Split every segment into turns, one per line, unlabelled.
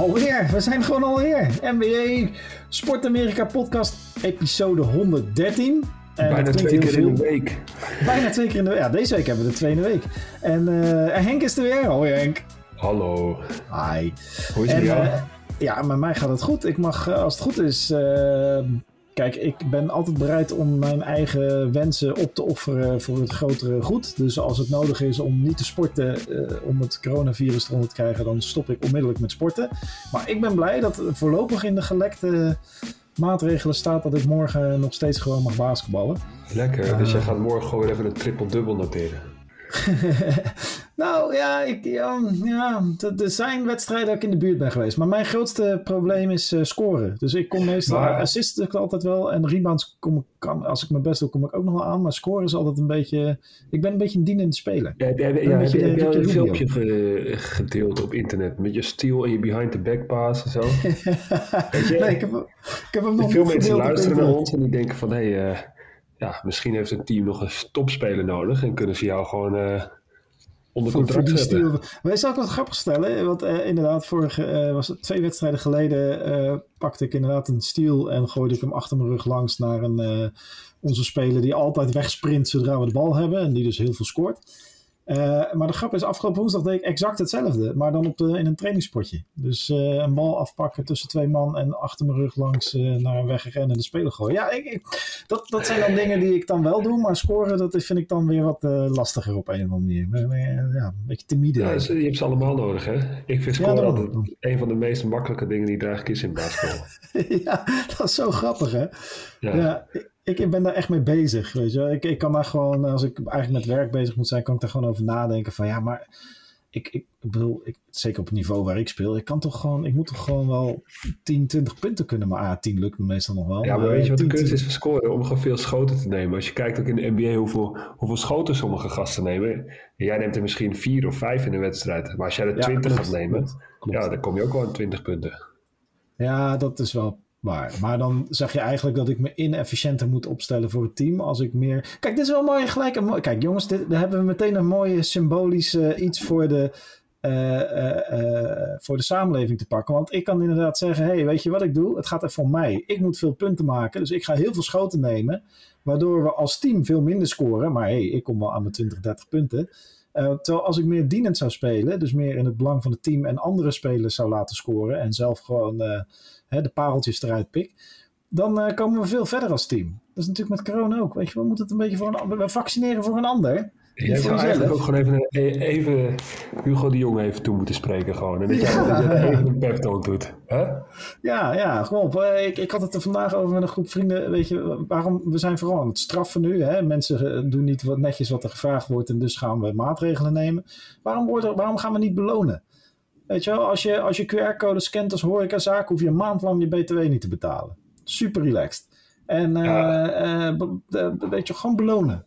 Alweer, we zijn gewoon alweer. NBA Sport Amerika podcast episode 113.
En Bijna twee keer in de week.
Bijna twee keer in de week. Ja, deze week hebben we de tweede week. En, uh, en Henk is er weer. Hoi Henk.
Hallo.
Hi.
Hoe is het met jou? Uh,
ja, met mij gaat het goed. Ik mag, uh, als het goed is, Kijk, ik ben altijd bereid om mijn eigen wensen op te offeren voor het grotere goed. Dus als het nodig is om niet te sporten uh, om het coronavirus eronder te krijgen, dan stop ik onmiddellijk met sporten. Maar ik ben blij dat voorlopig in de gelekte maatregelen staat dat ik morgen nog steeds gewoon mag basketballen.
Lekker, dus jij gaat morgen gewoon weer even een triple-dubbel noteren.
nou ja, ik, ja, ja, er zijn wedstrijden dat ik in de buurt ben geweest. Maar mijn grootste probleem is uh, scoren. Dus ik kom meestal, maar, assists ik altijd wel. En rebounds kom ik, kan, als ik mijn best doe, kom ik ook nog wel aan. Maar scoren is altijd een beetje, ik ben een beetje een dienende speler.
Ja, heb je, ja, heb je, heb een filmpje gedeeld op internet met je steal en je behind the back pass en zo?
nee, ik heb, ik heb hem nog
Veel mensen luisteren naar ons en die denken van, hé... Hey, uh, ja, misschien heeft een team nog een topspeler nodig en kunnen ze jou gewoon uh, onder contract voor, zetten.
Wij zou ik wat grappig stellen, want uh, inderdaad, vorige uh, was het twee wedstrijden geleden pakte ik inderdaad een stiel en gooide ik hem achter mijn rug langs naar een, onze speler die altijd wegsprint zodra we de bal hebben en die dus heel veel scoort. Uh, maar de grap is, afgelopen woensdag deed ik exact hetzelfde, maar dan op de, in een trainingspotje. Dus uh, een bal afpakken tussen twee man en achter mijn rug langs uh, naar een weggerennende speler gooien. Ja, ik, ik, dat, dat zijn dan dingen die ik dan wel doe, maar scoren dat vind ik dan weer wat lastiger op een of andere manier. Ja, een beetje timide.
Ja, je hebt ze allemaal nodig, hè? Ik vind scoren ja, altijd een van de meest makkelijke dingen die er eigenlijk is in basketbal.
ja, dat is zo grappig, hè? Ja. ja ik, ik, ben daar echt mee bezig. Weet je. Ik, ik kan daar gewoon, als ik eigenlijk met werk bezig moet zijn, kan ik daar gewoon over nadenken. Van ja, maar ik, ik bedoel, ik, zeker op het niveau waar ik speel, ik kan toch gewoon, ik moet toch gewoon wel 10, 20 punten kunnen. Maar ah, 10 lukt me meestal nog wel.
Ja, maar, weet je wat de kunst is van scoren? Om gewoon veel schoten te nemen. Als je kijkt ook in de NBA hoeveel, hoeveel schoten sommige gasten nemen. Jij neemt er misschien 4 of 5 in een wedstrijd. Maar als jij er 20 gaat nemen, ja, dan kom je ook wel aan 20 punten.
Ja, dat is wel maar, maar dan zeg je eigenlijk dat ik me inefficiënter moet opstellen voor het team. Als ik meer. Kijk, dit is wel mooi gelijk. Een mooi... Kijk, jongens, dit, hebben we meteen een mooie symbolische iets voor de, uh, uh, voor de samenleving te pakken. Want ik kan inderdaad zeggen: hé, hey, weet je wat ik doe? Het gaat even om mij. Ik moet veel punten maken. Dus ik ga heel veel schoten nemen. Waardoor we als team veel minder scoren. Maar hé, hey, ik kom wel aan mijn 20, 30 punten. Terwijl als ik meer dienend zou spelen, dus meer in het belang van het team en andere spelers zou laten scoren en zelf gewoon hè, de pareltjes eruit pik, dan uh, komen we veel verder als team. Dat is natuurlijk met corona ook. Weet je, we moeten het een beetje voor een We vaccineren voor een ander.
Jij zou eigenlijk ook gewoon even, even Hugo de Jong even toe moeten spreken gewoon. En dat jij ja. even een pep talk doet. Huh?
Ja, ja, gewoon. Ik, ik had het er vandaag over met een groep vrienden. Weet je, waarom, we zijn vooral aan het straffen nu. Hè? Mensen doen niet wat netjes wat er gevraagd wordt en dus gaan we maatregelen nemen. Waarom, wordt waarom gaan we niet belonen? Weet je wel, als je, als je QR-code scant als horecazaak, hoef je een maand lang je BTW niet te betalen. Super relaxed. En uh, uh, weet je, gewoon belonen.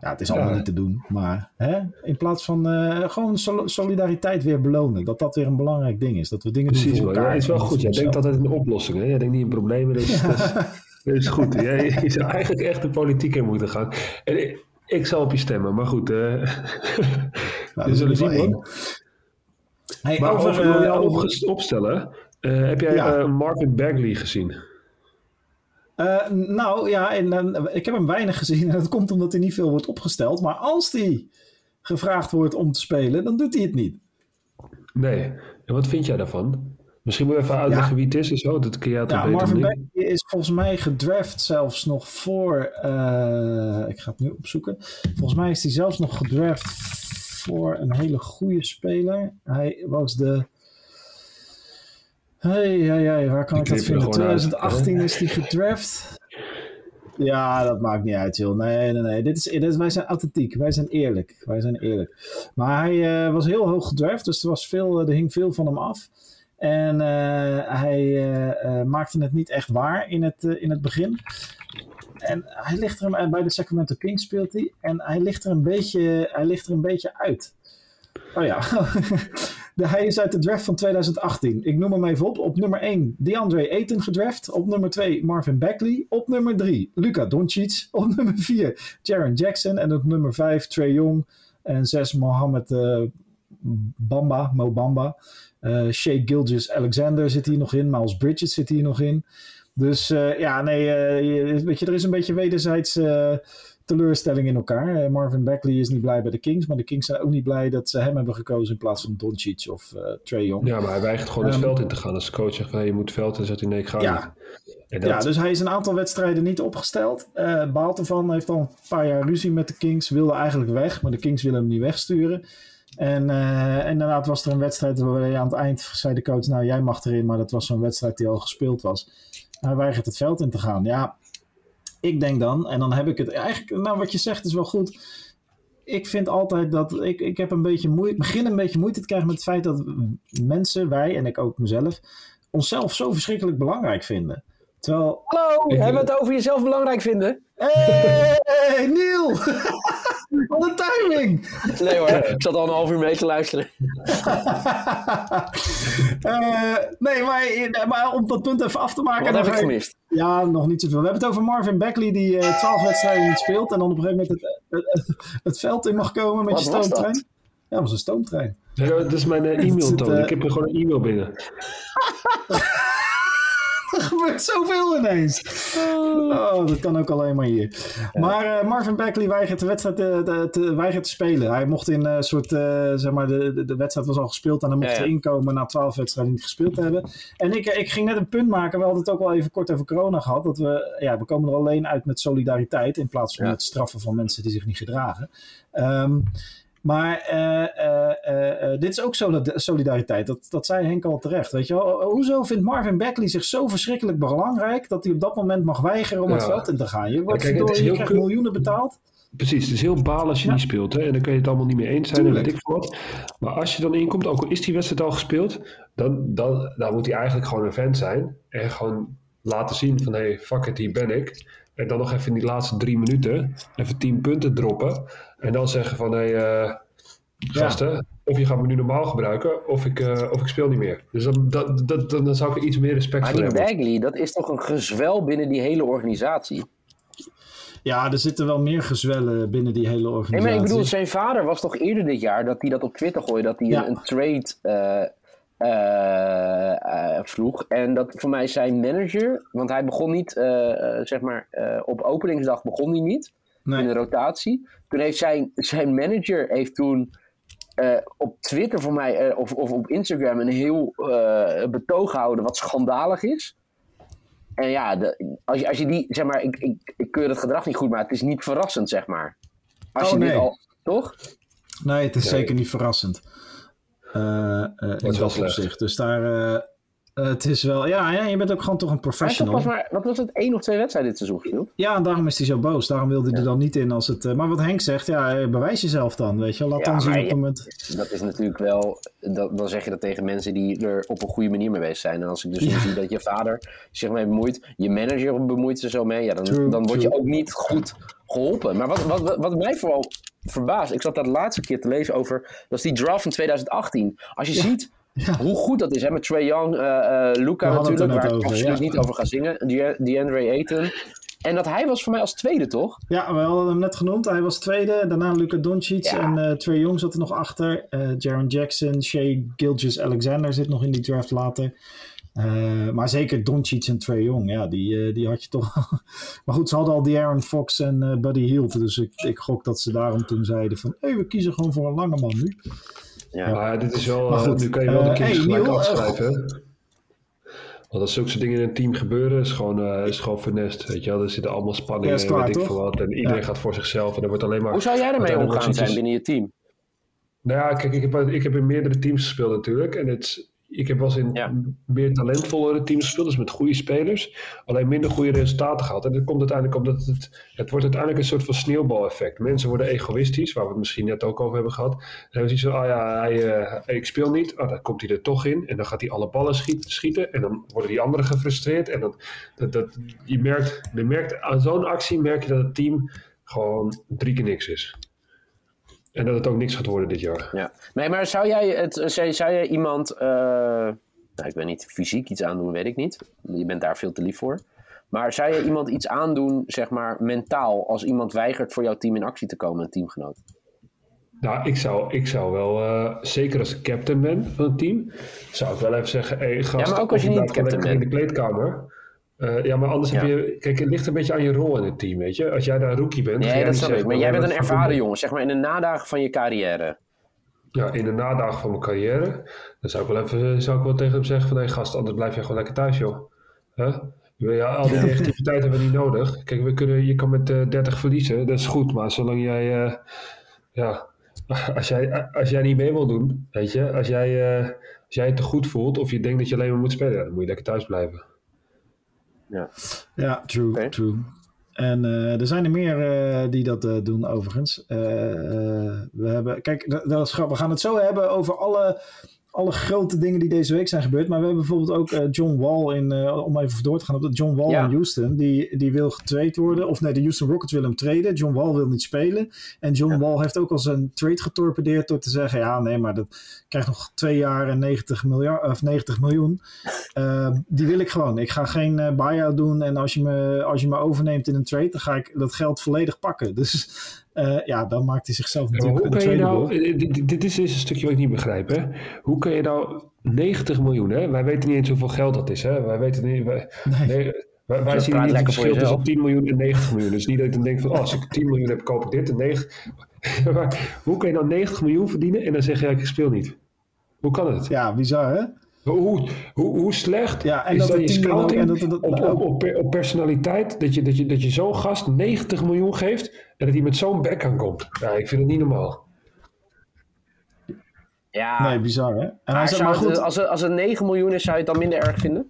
Ja, het is allemaal niet te doen, maar hè, in plaats van uh, gewoon solidariteit weer belonen, dat dat weer een belangrijk ding is. Dat we dingen
Precies,
doen voor elkaar.
Ja, is wel goed. Jij denkt altijd in oplossingen. Jij denkt niet in problemen. Dus, ja. dat, is, goed. Jij, je zou eigenlijk echt de politiek in moeten gaan. En ik, ik zal op je stemmen, maar goed. Uh, nou, we zullen zien. Hey, maar over, over, uh, over... opstellen, uh, heb jij ja. Marvin Bagley gezien?
Nou ja, en, ik heb hem weinig gezien en dat komt omdat hij niet veel wordt opgesteld. Maar als hij gevraagd wordt om te spelen, dan doet hij het niet.
Nee, en wat vind jij daarvan? Misschien moet je even uitleggen ja. wie het is en zo. Dat kun je ja,
Marvin Bagley is volgens mij gedraft zelfs nog voor... Uh, ik ga het nu opzoeken. Volgens mij is hij zelfs nog gedraft voor een hele goede speler. Hij was de Hey, hey, hey, waar kan ik dat vinden? 2018 uit, is die gedraft. Ja, dat maakt niet uit, joh. Nee, nee, nee. Dit is, dit is, wij zijn authentiek. Wij zijn eerlijk. Wij zijn eerlijk. Maar hij uh, was heel hoog gedraft, dus er, was veel, er hing veel van hem af. En uh, hij uh, maakte het niet echt waar in het, in het begin. En hij ligt er bij de Sacramento Kings speelt hij. En hij ligt er een beetje, hij ligt er een beetje uit. Oh ja. De, hij is uit de draft van 2018. Ik noem hem even op. Op nummer 1 DeAndre Ayton gedraft. Op nummer 2 Marvin Bagley. Op nummer 3 Luca Doncic. Op nummer 4 Jaron Jackson. En op nummer 5 Trey Young. En 6 Mohamed Bamba, Mo Bamba. Uh, Shea Gilgis Alexander zit hier nog in. Miles Bridges zit hier nog in. Dus ja, nee, weet je, er is een beetje wederzijds teleurstelling in elkaar. Marvin Beckley is niet blij bij de Kings, maar de Kings zijn ook niet blij dat ze hem hebben gekozen in plaats van Doncic of uh, Trey Young.
Ja, maar hij weigert gewoon um, het veld in te gaan. Als de coach zegt van je moet veld in, zegt hij nee, ik ga
ja. niet. Ja, dus hij is een aantal wedstrijden niet opgesteld. Uh, baalt ervan, heeft al een paar jaar ruzie met de Kings, wilde eigenlijk weg, maar de Kings willen hem niet wegsturen. En uh, inderdaad was er een wedstrijd waarbij aan het eind zei de coach, nou jij mag erin, maar dat was zo'n wedstrijd die al gespeeld was. Hij weigert het veld in te gaan. Ja, ik denk dan, en dan heb ik het eigenlijk, nou wat je zegt is wel goed. Ik vind altijd dat ik, ik heb een beetje moeite, begin een beetje moeite te krijgen met het feit dat mensen, wij en ik ook mezelf, onszelf zo verschrikkelijk belangrijk vinden. Terwijl,
Hallo, hebben we het over jezelf belangrijk vinden?
Hé, hey, Neil! Wat een timing!
Nee hoor, ik zat al een half uur mee te luisteren.
uh, nee, maar, maar, om dat punt even af te maken...
Wat heb ik gemist?
Ja, nog niet zoveel. We hebben het over Marvin Beckley die uh, twaalf wedstrijden niet speelt... en dan op een gegeven moment het, het, het veld in mag komen met Wat je stoomtrein. Ja, dat was een stoomtrein.
Ja, dat is mijn uh, e-mail, Toon. Ik heb er gewoon een e-mail binnen.
er gebeurt zoveel ineens. Oh, dat kan ook alleen maar hier. Maar uh, Marvin Beckley weigert de wedstrijd te, te, weigert te spelen. Hij mocht in een uh, soort, uh, zeg maar, de, de, de, wedstrijd was al gespeeld en hij mocht ja, ja. erin komen na twaalf wedstrijden niet gespeeld te hebben. En ik, ik ging net een punt maken, we hadden het ook wel even kort over corona gehad, dat we, ja, we komen er alleen uit met solidariteit in plaats van ja. met straffen van mensen die zich niet gedragen. Um, maar uh, uh, uh, dit is ook solidariteit. Dat, dat zei Henk al terecht. Weet je wel? Hoezo vindt Marvin Beckley zich zo verschrikkelijk belangrijk dat hij op dat moment mag weigeren om ja. het veld in te gaan? Je, wordt kijk, door, je krijgt miljoenen betaald.
Precies, het is heel baal als je ja. niet speelt. Hè? En dan kun je het allemaal niet meer eens zijn. En weet ik wat. Maar als je dan inkomt, ook al is die wedstrijd al gespeeld, dan, dan, dan moet hij eigenlijk gewoon een fan zijn. En gewoon laten zien van hé, hey, fuck it, hier ben ik. En dan nog even in die laatste drie minuten even tien punten droppen. En dan zeggen van, hé, hey, uh, gasten, ja. of je gaat me nu normaal gebruiken, of ik, uh, of ik speel niet meer. Dus dan, dat, dat, dan zou ik er iets meer respect
voor
hebben.
Maar die Bagley, dat is toch een gezwel binnen die hele organisatie?
Ja, er zitten wel meer gezwellen binnen die hele organisatie. Nee,
maar ik bedoel, zijn vader was toch eerder dit jaar dat hij dat op Twitter gooide, dat hij ja. een, een, trade uh, uh, vroeg. En dat voor mij zijn manager, want hij begon niet, zeg maar, op openingsdag begon hij niet nee. in de rotatie. Toen heeft zijn, zijn manager heeft toen uh, op Twitter voor mij, uh, of, of op Instagram, een heel uh, betoog gehouden wat schandalig is. En ja, de, als, je, als je die, zeg maar, ik, ik, ik keur het gedrag niet goed, maar het is niet verrassend, zeg maar. Als
oh,
je
nee.
dit al, toch?
Nee, het is nee. zeker niet verrassend. in dat opzicht. Dus daar, uh, het is wel, ja, ja, je bent ook gewoon toch een professional.
Maar, wat was het, één of twee wedstrijden dit seizoen?
Ja, en daarom is hij zo boos. Daarom wilde hij ja. er dan niet in als het... Uh, maar wat Henk zegt, ja, bewijs jezelf dan, weet je Laat ja, dan zien op het moment...
Dat is natuurlijk wel... Dat, dan zeg je dat tegen mensen die er op een goede manier mee bezig zijn. En als ik dus ja. zie dat je vader zich mee bemoeit, je manager bemoeit er zo mee, ja, dan, true, dan word je ook niet goed geholpen. Maar wat, wat, wat, mij vooral verbaast, ik zat dat laatste keer te lezen over, dat is die draft van 2018. Als je ziet... Ja. Hoe goed dat is, hè? Met Trey Young, uh, uh, Luca natuurlijk, waar ik absoluut niet over ga zingen. DeAndre Ayton. En dat hij was voor mij als tweede, toch?
Ja, we hadden hem net genoemd. Hij was tweede. Daarna Luca Doncic ja. en uh, Trey Young zat er nog achter. Jaron Jackson, Shea Gilgis Alexander zit nog in die draft later. Uh, maar zeker Doncic en Trey Young, ja, die, uh, die had je toch. maar goed, ze hadden al die Aaron Fox en uh, Buddy Hield. Dus ik, ik gok dat ze daarom toen zeiden van... hé, hey, we kiezen gewoon voor een lange man nu.
Ja, maar dit is wel, maar goed, nu kan je wel de kinderen hey, gelijk afschrijven. Want als zulke soort dingen in een team gebeuren, is gewoon, uh, is gewoon vernest. Weet je wel, er zitten allemaal spanningen ja, en weet ik veel wat. En iedereen ja. gaat voor zichzelf en er wordt alleen maar...
Hoe zou jij ermee omgaan zijn binnen je team?
Nou ja, kijk, ik heb, ik heb in meerdere teams gespeeld natuurlijk. En het, ik heb wel eens in ja. meer talentvollere teams gespeeld, dus met goede spelers. Alleen minder goede resultaten gehad. En dat komt uiteindelijk omdat het, het wordt uiteindelijk een soort van sneeuwbaleffect. Mensen worden egoïstisch, waar we het misschien net ook over hebben gehad. Dan is zo, ah ja, hij, uh, ik speel niet. Oh, dan komt hij er toch in. En dan gaat hij alle ballen schieten. schieten en dan worden die anderen gefrustreerd. En dan, dat, dat, je, merkt, je merkt, aan zo'n actie merk je dat het team gewoon drie keer niks is. En dat het ook niks gaat worden dit jaar.
Ja. Nee, maar zou jij, het, zou, zou jij iemand, uh, nou, ik weet niet, fysiek iets aandoen, weet ik niet. Je bent daar veel te lief voor. Maar zou je iemand iets aandoen, zeg maar, mentaal, als iemand weigert voor jouw team in actie te komen, een teamgenoot?
Nou, ik zou, ik zou wel, uh, zeker als ik captain ben van het team, zou ik wel even zeggen, hey, gast,
ja, maar ook als je niet captain bent.
in de kleedkamer. Uh, ja, maar anders heb je, kijk, het ligt een beetje aan je rol in het team, weet je. Als jij daar rookie bent.
Nee, dat snap ik. Maar jij bent een ervaren jongen, zeg maar in de nadagen van je carrière.
Ja, in de nadagen van mijn carrière. Dan zou ik wel even, zou ik wel tegen hem zeggen van, hé hey, gast, anders blijf je gewoon lekker thuis, joh. Huh? Ja, al die negativiteit hebben we niet nodig. Kijk, we kunnen, je kan met uh, 30 verliezen, dat is goed. Maar zolang jij, uh, ja, als jij, als jij niet mee wil doen, weet je, als jij, uh, als jij het te goed voelt of je denkt dat je alleen maar moet spelen, dan moet je lekker thuis blijven.
Ja,
ja true, okay. true. En uh, er zijn er meer uh, die dat uh, doen, overigens. we hebben, kijk, dat is grappig. We gaan het zo hebben over alle alle grote dingen die deze week zijn gebeurd. Maar we hebben bijvoorbeeld ook uh, John Wall in, uh, om even door te gaan op dat John Wall ja. in Houston, die, die wil getrade worden. Of nee, de Houston Rockets willen hem traden. John Wall wil niet spelen. En John ja. Wall heeft ook al zijn trade getorpedeerd door te zeggen, ja nee, maar dat krijgt nog twee jaar en 90, miljard, of 90 miljoen. Uh, die wil ik gewoon. Ik ga geen uh, buy-out doen. En als je, me, als je me overneemt in een trade, dan ga ik dat geld volledig pakken. Dus uh, ja, dan maakt hij zichzelf natuurlijk
hoe kan je nou, dit, dit, is een stukje wat ik niet begrijp. Hè? Hoe kun je nou 90 miljoen, hè? wij weten niet eens hoeveel geld dat is. Hè? Wij weten niet. Wij, nee. nee wij, wij zien niet het verschil tussen 10 miljoen en 90 miljoen. Dus niet dat ik dan denk van, oh, als ik 10 miljoen heb, koop ik dit en 9. maar hoe kun je nou 90 miljoen verdienen en dan zeg je, ja, ik speel niet? Hoe kan het?
Ja, bizar hè?
Hoe, hoe, hoe slecht ja, en is dat, je scouting en dat, dat, op, op, op, op, personaliteit dat je, dat, je, dat je zo'n gast 90 miljoen geeft en dat hij met zo'n bek aankomt? Ja, ik vind het niet normaal.
Ja.
Nee, bizar hè? En
hij zegt, maar goed. als, er, als er 9 miljoen is, zou je het dan minder erg vinden?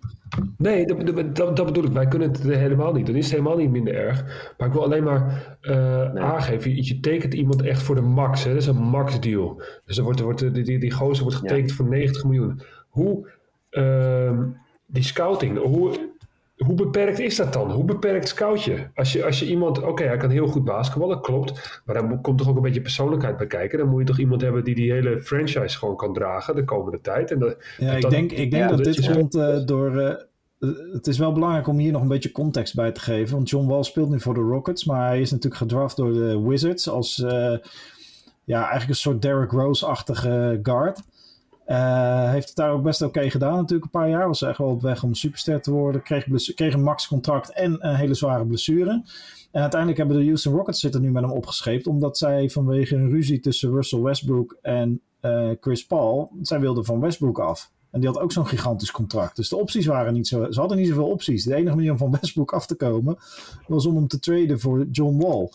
Nee, dat, dat, dat, bedoel ik. Wij kunnen het helemaal niet. Dat is helemaal niet minder erg. Maar ik wil alleen maar uh, nee. aangeven. Je, je, tekent iemand echt voor de max. Hè? Dat is een max deal. Dus er wordt, er wordt, die, die, die gozer wordt getekend ja. voor 90 miljoen hoe uh, die scouting, hoe, hoe beperkt is dat dan? Hoe beperkt scout je? Als je, als je iemand, oké, okay, hij kan heel goed basketballen, klopt. Maar dan komt toch ook een beetje persoonlijkheid bij kijken. Dan moet je toch iemand hebben die die hele franchise gewoon kan dragen de komende tijd. En dat,
ja, ik denk, ik denk ja, dat dit komt uh, door... Uh, het is wel belangrijk om hier nog een beetje context bij te geven. Want John Wall speelt nu voor de Rockets. Maar hij is natuurlijk gedraft door de Wizards als... Uh, ja, eigenlijk een soort Derrick Rose-achtige guard. Uh, heeft het daar ook best oké gedaan natuurlijk een paar jaar. Was echt wel op weg om superster te worden. Kreeg, kreeg een max contract en een hele zware blessure. En uiteindelijk hebben de Houston Rockets zitten nu met hem opgescheept. Omdat zij vanwege een ruzie tussen Russell Westbrook en uh, Chris Paul... Zij wilden van Westbrook af. En die had ook zo'n gigantisch contract. Dus de opties waren niet zo... Ze hadden niet zoveel opties. De enige manier om van Westbrook af te komen... was om hem te traden voor John Wall.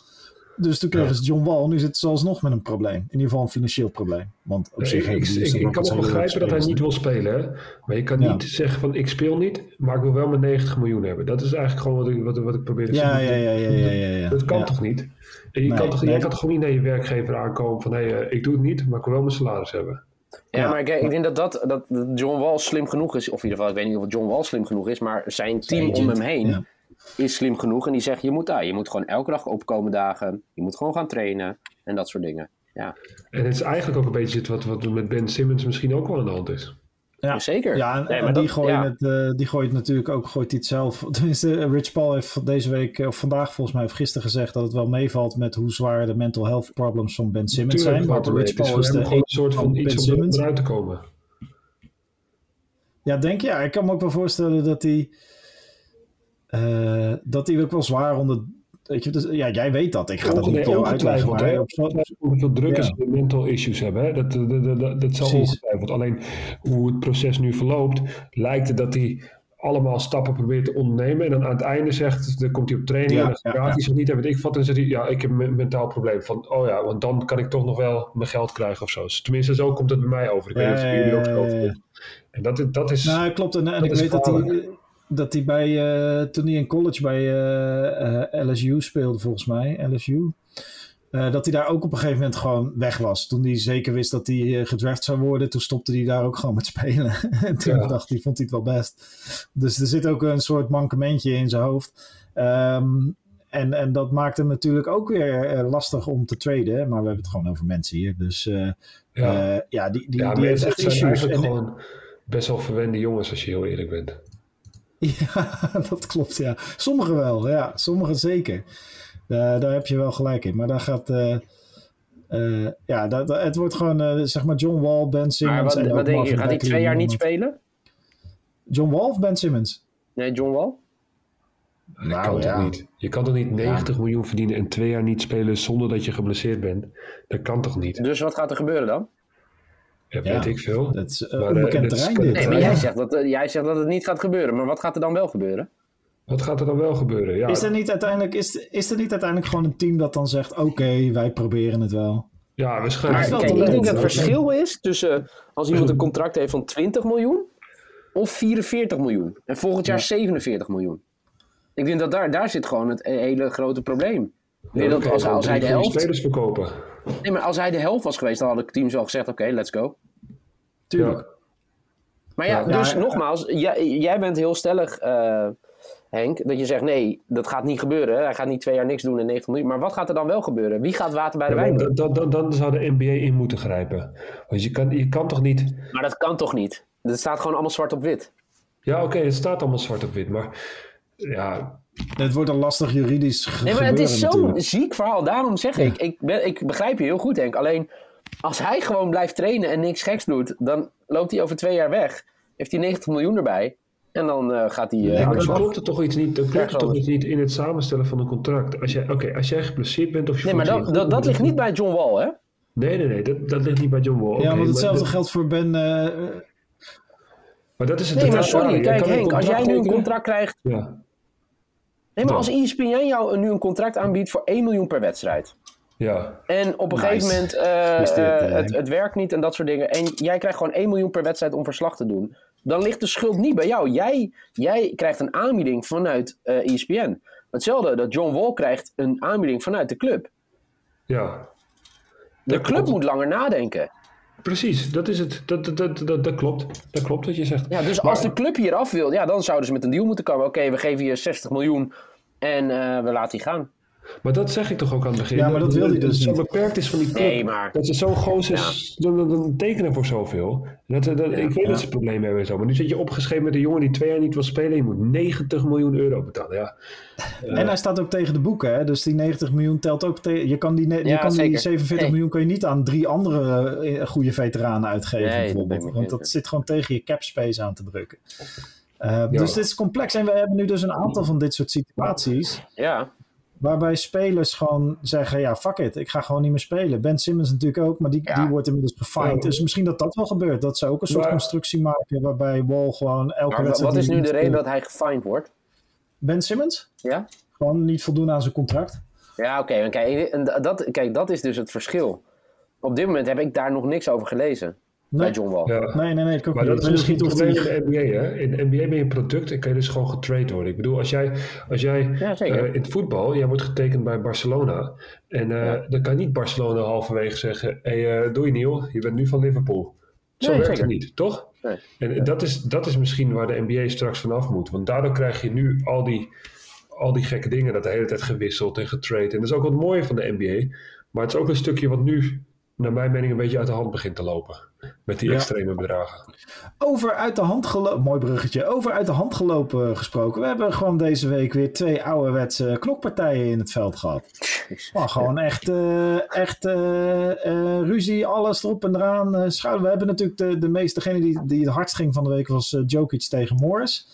Dus toen kregen ze John Wall. Nu zit ze alsnog met een probleem. In ieder geval een financieel probleem. Want op zich
ik, ik, ik kan wel begrijpen dat hij niet wil spelen. Hè? Maar je kan niet zeggen van ik speel niet, maar ik wil wel mijn 90 miljoen hebben. Dat is eigenlijk gewoon wat ik, wat, wat ik probeer te
ja, zeggen. Ja, ja, ja, ja, ja,
Dat kan toch niet? En je, nee, kan toch, nee. je kan toch gewoon niet naar je werkgever aankomen van hé, hey, uh, ik doe het niet, maar ik wil wel mijn salaris hebben.
Ja, ja, maar ik, ik denk dat, dat, dat John Wall slim genoeg is. Of in ieder geval, ik weet niet of John Wall slim genoeg is, maar zijn team om hem heen is slim genoeg. En die zegt, je moet daar, je moet gewoon elke dag opkomen dagen. Je moet gewoon gaan trainen en dat soort dingen. Ja.
En het is eigenlijk ook een beetje wat, wat met Ben Simmons misschien ook wel aan de hand is.
Ja, zeker.
Ja, nee, maar die, dat, ja. het, uh, die gooit natuurlijk ook gooit hij het zelf. Tenminste, Rich Paul heeft deze week, of vandaag volgens mij, of gisteren gezegd dat het wel meevalt met hoe zwaar de mental health problems van Ben Simmons Tuurlijk, zijn.
Maar Rich Paul is, is de een soort van, van iets om eruit te komen.
Ja, denk je? Ja, ik kan me ook wel voorstellen dat hij uh, dat hij ook wel zwaar onder. Weet je, dus, ja, jij weet dat. Ik ga dat niet jou uitleggen. Maar
op hoeveel druk ja. mental issues hebben. Hè? Dat, dat, dat, dat, dat zal ongetwijfeld. Alleen hoe het proces nu verloopt, lijkt het dat hij allemaal stappen probeert te ondernemen. En dan aan het einde zegt, dan komt hij op training ja, en dan gaat hij zich niet. En weet ik wat, en zegt hij, ja, ik heb een mentaal probleem. Van, oh ja, want dan kan ik toch nog wel mijn geld krijgen of zo. Dus tenminste, zo komt het bij mij over. Ik weet niet of jullie ook zo En dat, dat is...
Nou, klopt. En, en ik weet dat hij dat hij bij, uh, toen hij in college bij uh, uh, LSU speelde, volgens mij, LSU, dat hij daar ook op een gegeven moment gewoon weg was. Toen hij zeker wist dat hij gedraft zou worden, toen stopte hij daar ook gewoon met spelen. en toen ja. dacht hij, vond hij het wel best. Dus er zit ook een soort mankementje in zijn hoofd. Um, en, en dat maakt hem natuurlijk ook weer lastig om te traden. Maar we hebben het gewoon over mensen hier. Dus ja, ja die, die,
ja,
die heeft echt issues.
En, gewoon best wel verwende jongens, als je heel eerlijk bent.
Ja, dat klopt, ja. Sommigen wel, ja. Sommigen zeker. Uh, daar heb je wel gelijk in. Maar daar gaat... Uh, Uh, ja, dat, het wordt gewoon, uh, zeg maar, John Wall, Ben Simmons.
Maar wat, wat denk je, gaat hij twee jaar niet spelen?
John Wall of Ben Simmons?
Nee, John Wall.
Nou, dat kan ja. toch niet? Je kan toch niet 90 ja. miljoen verdienen en twee jaar niet spelen zonder dat je geblesseerd bent? Dat kan toch niet?
Dus wat gaat er gebeuren dan?
Ja, weet ik veel.
Dat is uh, onbekend terrein dit.
Nee, maar jij zegt, dat, uh, jij zegt dat het niet gaat gebeuren. Maar wat gaat er dan wel gebeuren?
Wat gaat er dan wel gebeuren? Ja.
Is, er niet uiteindelijk, is, is er niet uiteindelijk gewoon een team dat dan zegt... Oké, okay, wij proberen het wel.
Ja, waarschijnlijk.
Maar, kijk, ik denk dat het verschil is tussen... Als iemand een contract heeft van 20 miljoen... Of 44 miljoen. En volgend jaar ja. 47 miljoen. Ik denk dat daar, daar zit gewoon het hele grote probleem.
Ja, dat als, als hij de helft... spelers verkopen.
Nee, maar als hij de helft was geweest, dan had ik team zo gezegd, oké, okay, let's go.
Tuurlijk. Ja.
Maar ja, dus nogmaals, jij, jij bent heel stellig, uh, Henk, dat je zegt, nee, dat gaat niet gebeuren. Hij gaat niet twee jaar niks doen in 90 miljoen. Maar wat gaat er dan wel gebeuren? Wie gaat water bij de wijn?
Dan, dan, dan zou de NBA in moeten grijpen. Want je kan, je kan toch niet...
Maar dat kan toch niet? Het staat gewoon allemaal zwart op wit.
Ja, oké, het staat allemaal zwart op wit, maar ja...
Het wordt een lastig juridisch
Nee, maar het is zo'n ziek verhaal. Daarom zeg ik, ik, ben, ik begrijp je heel goed, Henk. Alleen, als hij gewoon blijft trainen en niks geks doet, dan loopt hij over twee jaar weg. Heeft hij 90 miljoen erbij. En dan uh, gaat hij. Uh,
nee, maar dan klopt het toch iets niet, dan klopt toch iets niet in het samenstellen van een contract. Als jij, oké, als jij geblesseerd bent of je.
Nee, maar dat, dat, dat ligt niet bij John Wall, hè?
Nee, nee, nee, dat, dat ligt niet bij John Wall.
Ja, okay, want hetzelfde maar, geldt voor Ben. Uh,
maar dat is het
Nee, maar sorry, kijk Henk, als jij nu een contract krijgt. Ja. Nee, maar als ESPN jou nu een contract aanbiedt voor 1 miljoen per wedstrijd.
Ja.
En op een nice. gegeven moment uh, dit, uh, het, het, werkt niet en dat soort dingen. En jij krijgt gewoon 1 miljoen per wedstrijd om verslag te doen. Dan ligt de schuld niet bij jou. Jij, jij krijgt een aanbieding vanuit uh, ESPN. Hetzelfde dat John Wall krijgt een aanbieding vanuit de club.
Ja.
De dat club moet langer nadenken.
Precies, dat is het. Dat, dat, dat, dat, klopt. Dat klopt wat je zegt.
Ja, dus maar, als de club hier af wil, ja, dan zouden ze met een deal moeten komen. Oké, okay, we geven je 60 miljoen en uh, we laten die gaan.
Maar dat zeg ik toch ook aan het begin.
Ja, maar dat wil hij dus
zo beperkt is van die club.
Nee, maar...
Dat ze zo goos is, ja. dan, dan tekenen voor zoveel. Dat, dat, ja, ik weet ja. dat ze problemen hebben en zo. Maar nu zit je opgeschreven met een jongen die twee jaar niet wil spelen. Je moet 90 miljoen euro betalen. Ja.
Uh, en hij staat ook tegen de boeken. Hè? Dus die 90 miljoen telt ook tegen. Je kan die, je kan die 47 nee. miljoen kan je niet aan drie andere goede veteranen uitgeven. Nee, bijvoorbeeld. Dat Want dat zit gewoon tegen je cap space aan te drukken. Uh, dus dit is complex. En we hebben nu dus een aantal van dit soort situaties.
Ja.
Waarbij spelers gewoon zeggen, ja, fuck it, ik ga gewoon niet meer spelen. Ben Simmons natuurlijk ook, maar die, ja. die wordt inmiddels gefined. Dus misschien dat dat wel gebeurt. Dat ze ook een soort maar, constructie maken waarbij Wall gewoon elke
maar,
wedstrijd...
Wat is nu de reden dat hij gefined wordt?
Ben Simmons?
Ja.
Gewoon niet voldoen aan zijn contract.
Ja, oké. Okay. Kijk, dat, kijk, dat is dus het verschil. Op dit moment heb ik daar nog niks over gelezen.
Nee.
Bij John Wall.
Ja.
Nee, nee, nee. Ik ook
maar
niet.
dat is misschien het probleem in de NBA. Hè? In de NBA ben je een product en kan je dus gewoon getrade worden. Ik bedoel, als jij, als jij
ja,
uh, in het voetbal, jij wordt getekend bij Barcelona. En uh, ja. dan kan niet Barcelona halverwege zeggen: hey, uh, doei Neil, je bent nu van Liverpool. Zo nee, werkt zeker. het niet, toch?
Nee.
En dat, is, dat is misschien waar de NBA straks vanaf moet. Want daardoor krijg je nu al die, al die gekke dingen, dat de hele tijd gewisseld en getrade. En dat is ook wat mooie van de NBA. Maar het is ook een stukje wat nu, naar mijn mening, een beetje uit de hand begint te lopen. Met die extreme bedragen.
Over uit de hand gelopen, mooi bruggetje. Over uit de hand gelopen gesproken. We hebben gewoon deze week weer twee ouderwetse knokpartijen in het veld gehad. Maar gewoon echt, uh, echt uh, uh, ruzie, alles erop en eraan. We hebben natuurlijk de, de meeste, degene die, die het hardst ging van de week was Jokic tegen Morris.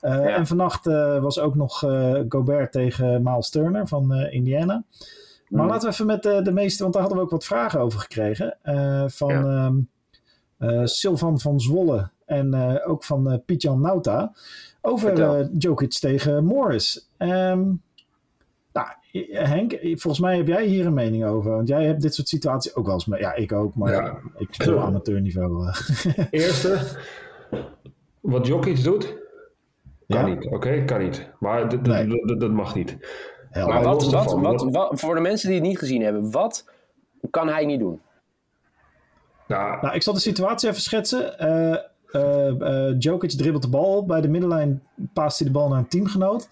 Ja. En vannacht was ook nog Gobert tegen Miles Turner van Indiana. Maar laten we even met de, de meeste, want daar hadden we ook wat vragen over gekregen. van. Ja. Um, uh, Sylvan van Zwolle en uh, ook van uh, Pietjan Nauta over Jokic tegen Morris. Um, nou, Henk, volgens mij heb jij hier een mening over. Want jij hebt dit soort situaties ook wel eens. Ja, ik ook, maar ja. ik speel amateurniveau.
Eerste, wat Jokic doet, kan ja? niet. Oké, okay? kan niet. Maar nee. dat mag niet.
Maar wat, wat, wat, wat, voor de mensen die het niet gezien hebben, wat kan hij niet doen?
Nou, nou, ik zal de situatie even schetsen. Uh, uh, uh, Jokic dribbelt de bal. Bij de middenlijn paast hij de bal naar een teamgenoot.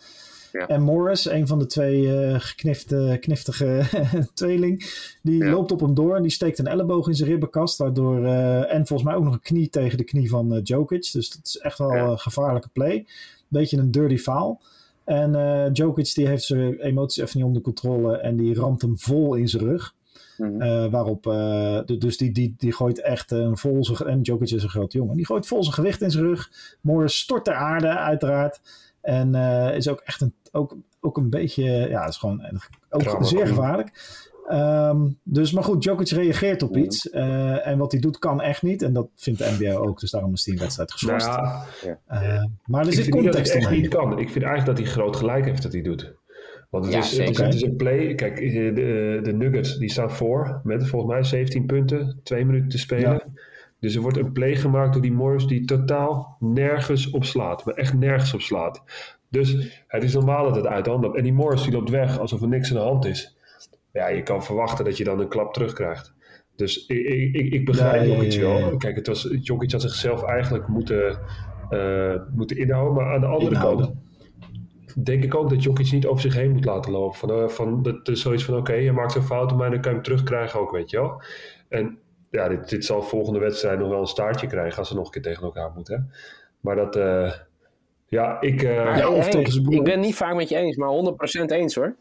Ja. En Morris, een van de twee geknifte, kniftige tweeling, die ja. loopt op hem door en die steekt een elleboog in zijn ribbenkast. Waardoor, en volgens mij ook nog een knie tegen de knie van Jokic. Dus dat is echt wel ja. een gevaarlijke play. Beetje een dirty foul. En Jokic die heeft zijn emoties even niet onder controle en die ramt hem vol in zijn rug. Mhm. waarop, dus die, die, die gooit echt een vol zijn... En Jokic is een grote jongen. Die gooit vol zijn gewicht in zijn rug. Morris stort ter aarde, uiteraard. En is ook echt een, ook, ook een beetje... Ja, is gewoon ook zeer gevaarlijk. Ehm, dus, maar goed, Jokic reageert op iets. Uh, en wat hij doet kan echt niet. En dat vindt de NBA ook. Dus daarom is een wedstrijd geschorst. Nou ja, uh, maar er zit context
in. niet kan. Ik vind eigenlijk dat hij groot gelijk heeft dat hij doet. Want het, is, het, is, het, is, een play. Kijk, de, de Nuggets die staan voor met volgens mij 17 punten. Twee minuten te spelen. Dus er wordt een play gemaakt door die Morris die totaal nergens op slaat. Maar echt nergens op slaat. Dus het is normaal dat het uit de hand loopt. En die Morris die loopt weg alsof er niks aan de hand is ja, je kan verwachten dat je dan een klap terugkrijgt. Dus ik, ik, ik begrijp ja, Jokic wel. Kijk, het was, Jokic had zichzelf eigenlijk moeten, uh, moeten inhouden. Maar aan de andere kant denk ik ook dat Jokic niet over zich heen moet laten lopen. Van, uh, van, dat is zoiets van, oké, je maakt zo'n fout, maar dan kan je hem terugkrijgen ook, weet je wel. En ja, dit, dit zal volgende wedstrijd nog wel een staartje krijgen als ze nog een keer tegen elkaar moeten. Maar dat, uh, ja, ik...
ja, of tegen ik ben niet vaak met je eens, maar 100% eens hoor.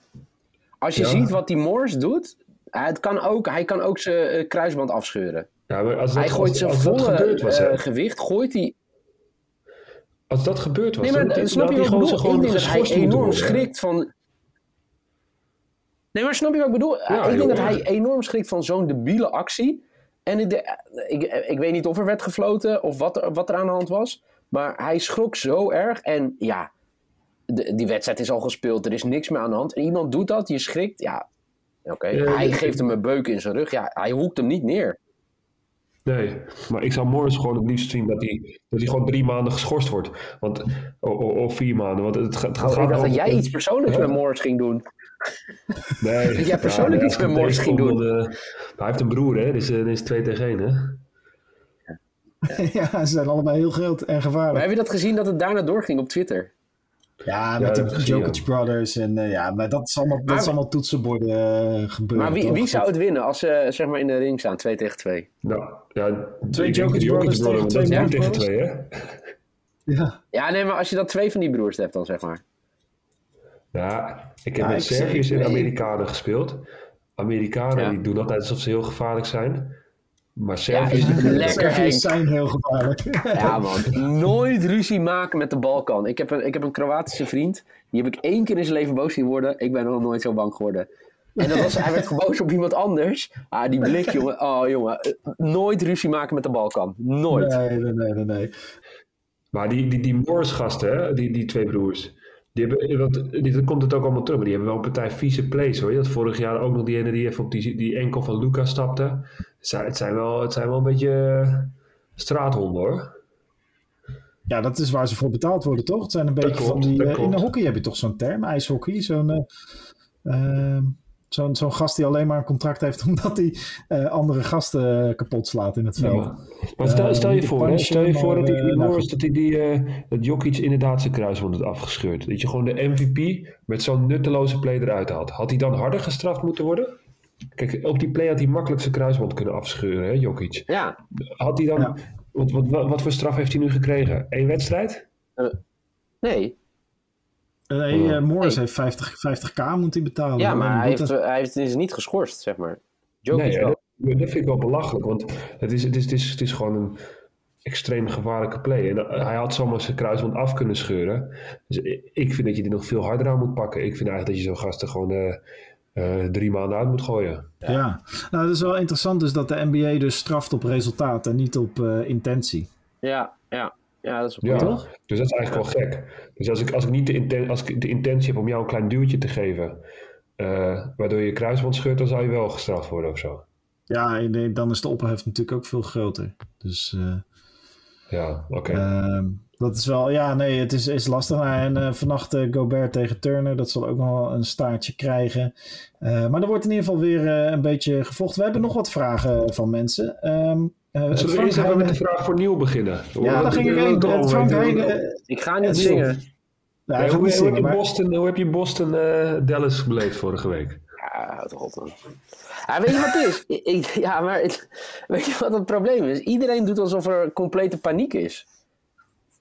Als je ziet wat die Morse doet, het kan ook, hij kan ook zijn uh, kruisband afscheuren. Als dat, hij gooit zijn volle was, uh, gewicht, gooit hij...
Als dat gebeurd was,
nee, maar, dan, snap je wat ik bedoel? Ik denk dat hij enorm schrikt van... Nee, maar snap je wat ik bedoel? Ja, ik denk joh, dat hij enorm schrikt van zo'n debiele actie. En ik, ik, ik, weet niet of er werd gefloten of wat, wat er aan de hand was. Maar hij schrok zo erg. En ja, de, die wedstrijd is al gespeeld, er is niks meer aan de hand. En iemand doet dat, je schrikt, ja, oké. hij geeft hem een beuk in zijn rug, ja, hij hoekt hem niet neer.
Nee, maar ik zou Morris gewoon het liefst zien dat hij, dat hij gewoon drie maanden geschorst wordt. Want, of, of vier maanden. Want het, gaat,
het oh, ik dacht dat jij iets persoonlijks met Morris ging doen. Nee. dat jij persoonlijk iets met Morris ging doen.
hij heeft een broer, hè? Dus uh, is twee tegen één, hè?
ja, ze zijn allebei heel groot en gevaarlijk. Maar
heb je dat gezien dat het daarna doorging op Twitter?
Ja, met de Jokic Brothers. En uh, ja, maar dat is allemaal, dat is allemaal toetsenborden uh, gebeuren.
Maar wie, wie zou het winnen als ze zeg maar in de ring staan, 2 tegen 2?
Nou, ja,
twee Jokic Brothers tegen twee
ja, tegen twee, hè?
Ja. ja, nee, maar als je dan twee van die broers hebt dan, zeg maar.
Ja, ik heb ja, met Serviërs en Amerikanen gespeeld. Amerikanen die doen altijd alsof ze heel gevaarlijk zijn. Maar Serviërs
ja, lekker
zijn heel gevaarlijk.
Ja man, nooit ruzie maken met de Balkan. Ik heb een, ik heb een Kroatische vriend. Die heb ik één keer in zijn leven boos zien worden. Ik ben nog nooit zo bang geworden. En dat was, hij werd boos op iemand anders. Ah, die blik, jongen. Oh, jongen. Nooit ruzie maken met de Balkan. Nooit.
Nee, nee, nee, nee.
Maar die, die, die Moors-gasten, die, die twee broers. Die hebben, want, die, komt het ook allemaal terug. Maar die hebben wel een partij vieze plays hoor. Had vorig jaar ook nog die ene die even op die, die enkel van Lucas stapte het zijn wel, het zijn wel een beetje eh, straathonden hoor.
Ja, dat is waar ze voor betaald worden, toch? Het zijn een beetje van die. Uh, in de hockey heb je toch zo'n term, ijshockey. Zo'n uh, zo'n zo'n gast die alleen maar een contract heeft omdat hij uh, andere gasten kapot slaat in het veld. Ja,
maar stel, stel, je voor, hè, stel je voor dat die, die Norris, dat hij die, dat Jokic inderdaad zijn kruiswond had afgescheurd. Dat je gewoon de MVP met zo'n nutteloze play eruit had. Had hij dan harder gestraft moeten worden? Kijk, op die play had hij makkelijk zijn kruisband kunnen afscheuren, hè, Jokic.
Ja.
Had hij dan... Wat, wat, wat, voor straf heeft hij nu gekregen? Eén wedstrijd?
Uh, nee.
Nee, uh, Morris heeft 50, 50k moet hij betalen.
Ja, maar hij heeft, hij heeft, is niet geschorst, zeg maar.
Jokic nee, dat, dat, vind ik wel belachelijk, want het is, het is, het is, het is gewoon een extreem gevaarlijke play. En eh, hij had zomaar zijn kruisband af kunnen scheuren. Dus ik vind dat je die nog veel harder aan moet pakken. Ik vind eigenlijk dat je zo'n gasten gewoon... Uh, uh, drie maanden uit moet gooien.
Ja. nou dat is wel interessant dus dat de NBA dus straft op resultaat en niet op uh, intentie.
Ja, ja. Ja, dat is ook ja, toch?
Dus dat is eigenlijk wel gek. Dus als ik, als ik niet de, inten als ik de intentie heb om jou een klein duwtje te geven, uh, waardoor je kruisband scheurt, dan zou je wel gestraft worden of zo.
Ja, dan is de ophef natuurlijk ook veel groter. Dus,
ja, oké. Okay.
Ehm, dat is wel, ja, nee, het is, is lastig. Nou, en uh, vannacht uh, Gobert tegen Turner, dat zal ook nog wel een staartje krijgen. Uh, maar er wordt in ieder geval weer een beetje gevochten. We hebben nog wat vragen van mensen. Um,
Zullen we eerst even met de vraag voor nieuw beginnen?
Ja, dan ging ik even. Frank
Heide, ik ga niet zingen.
Ja, hoe, hoe, zingen, heb je Boston, hoe heb je Boston Dallas beleefd vorige week?
Ja, op. Ja, weet je wat het is? ik, ja, maar weet je wat het probleem is? Iedereen doet alsof er complete paniek is.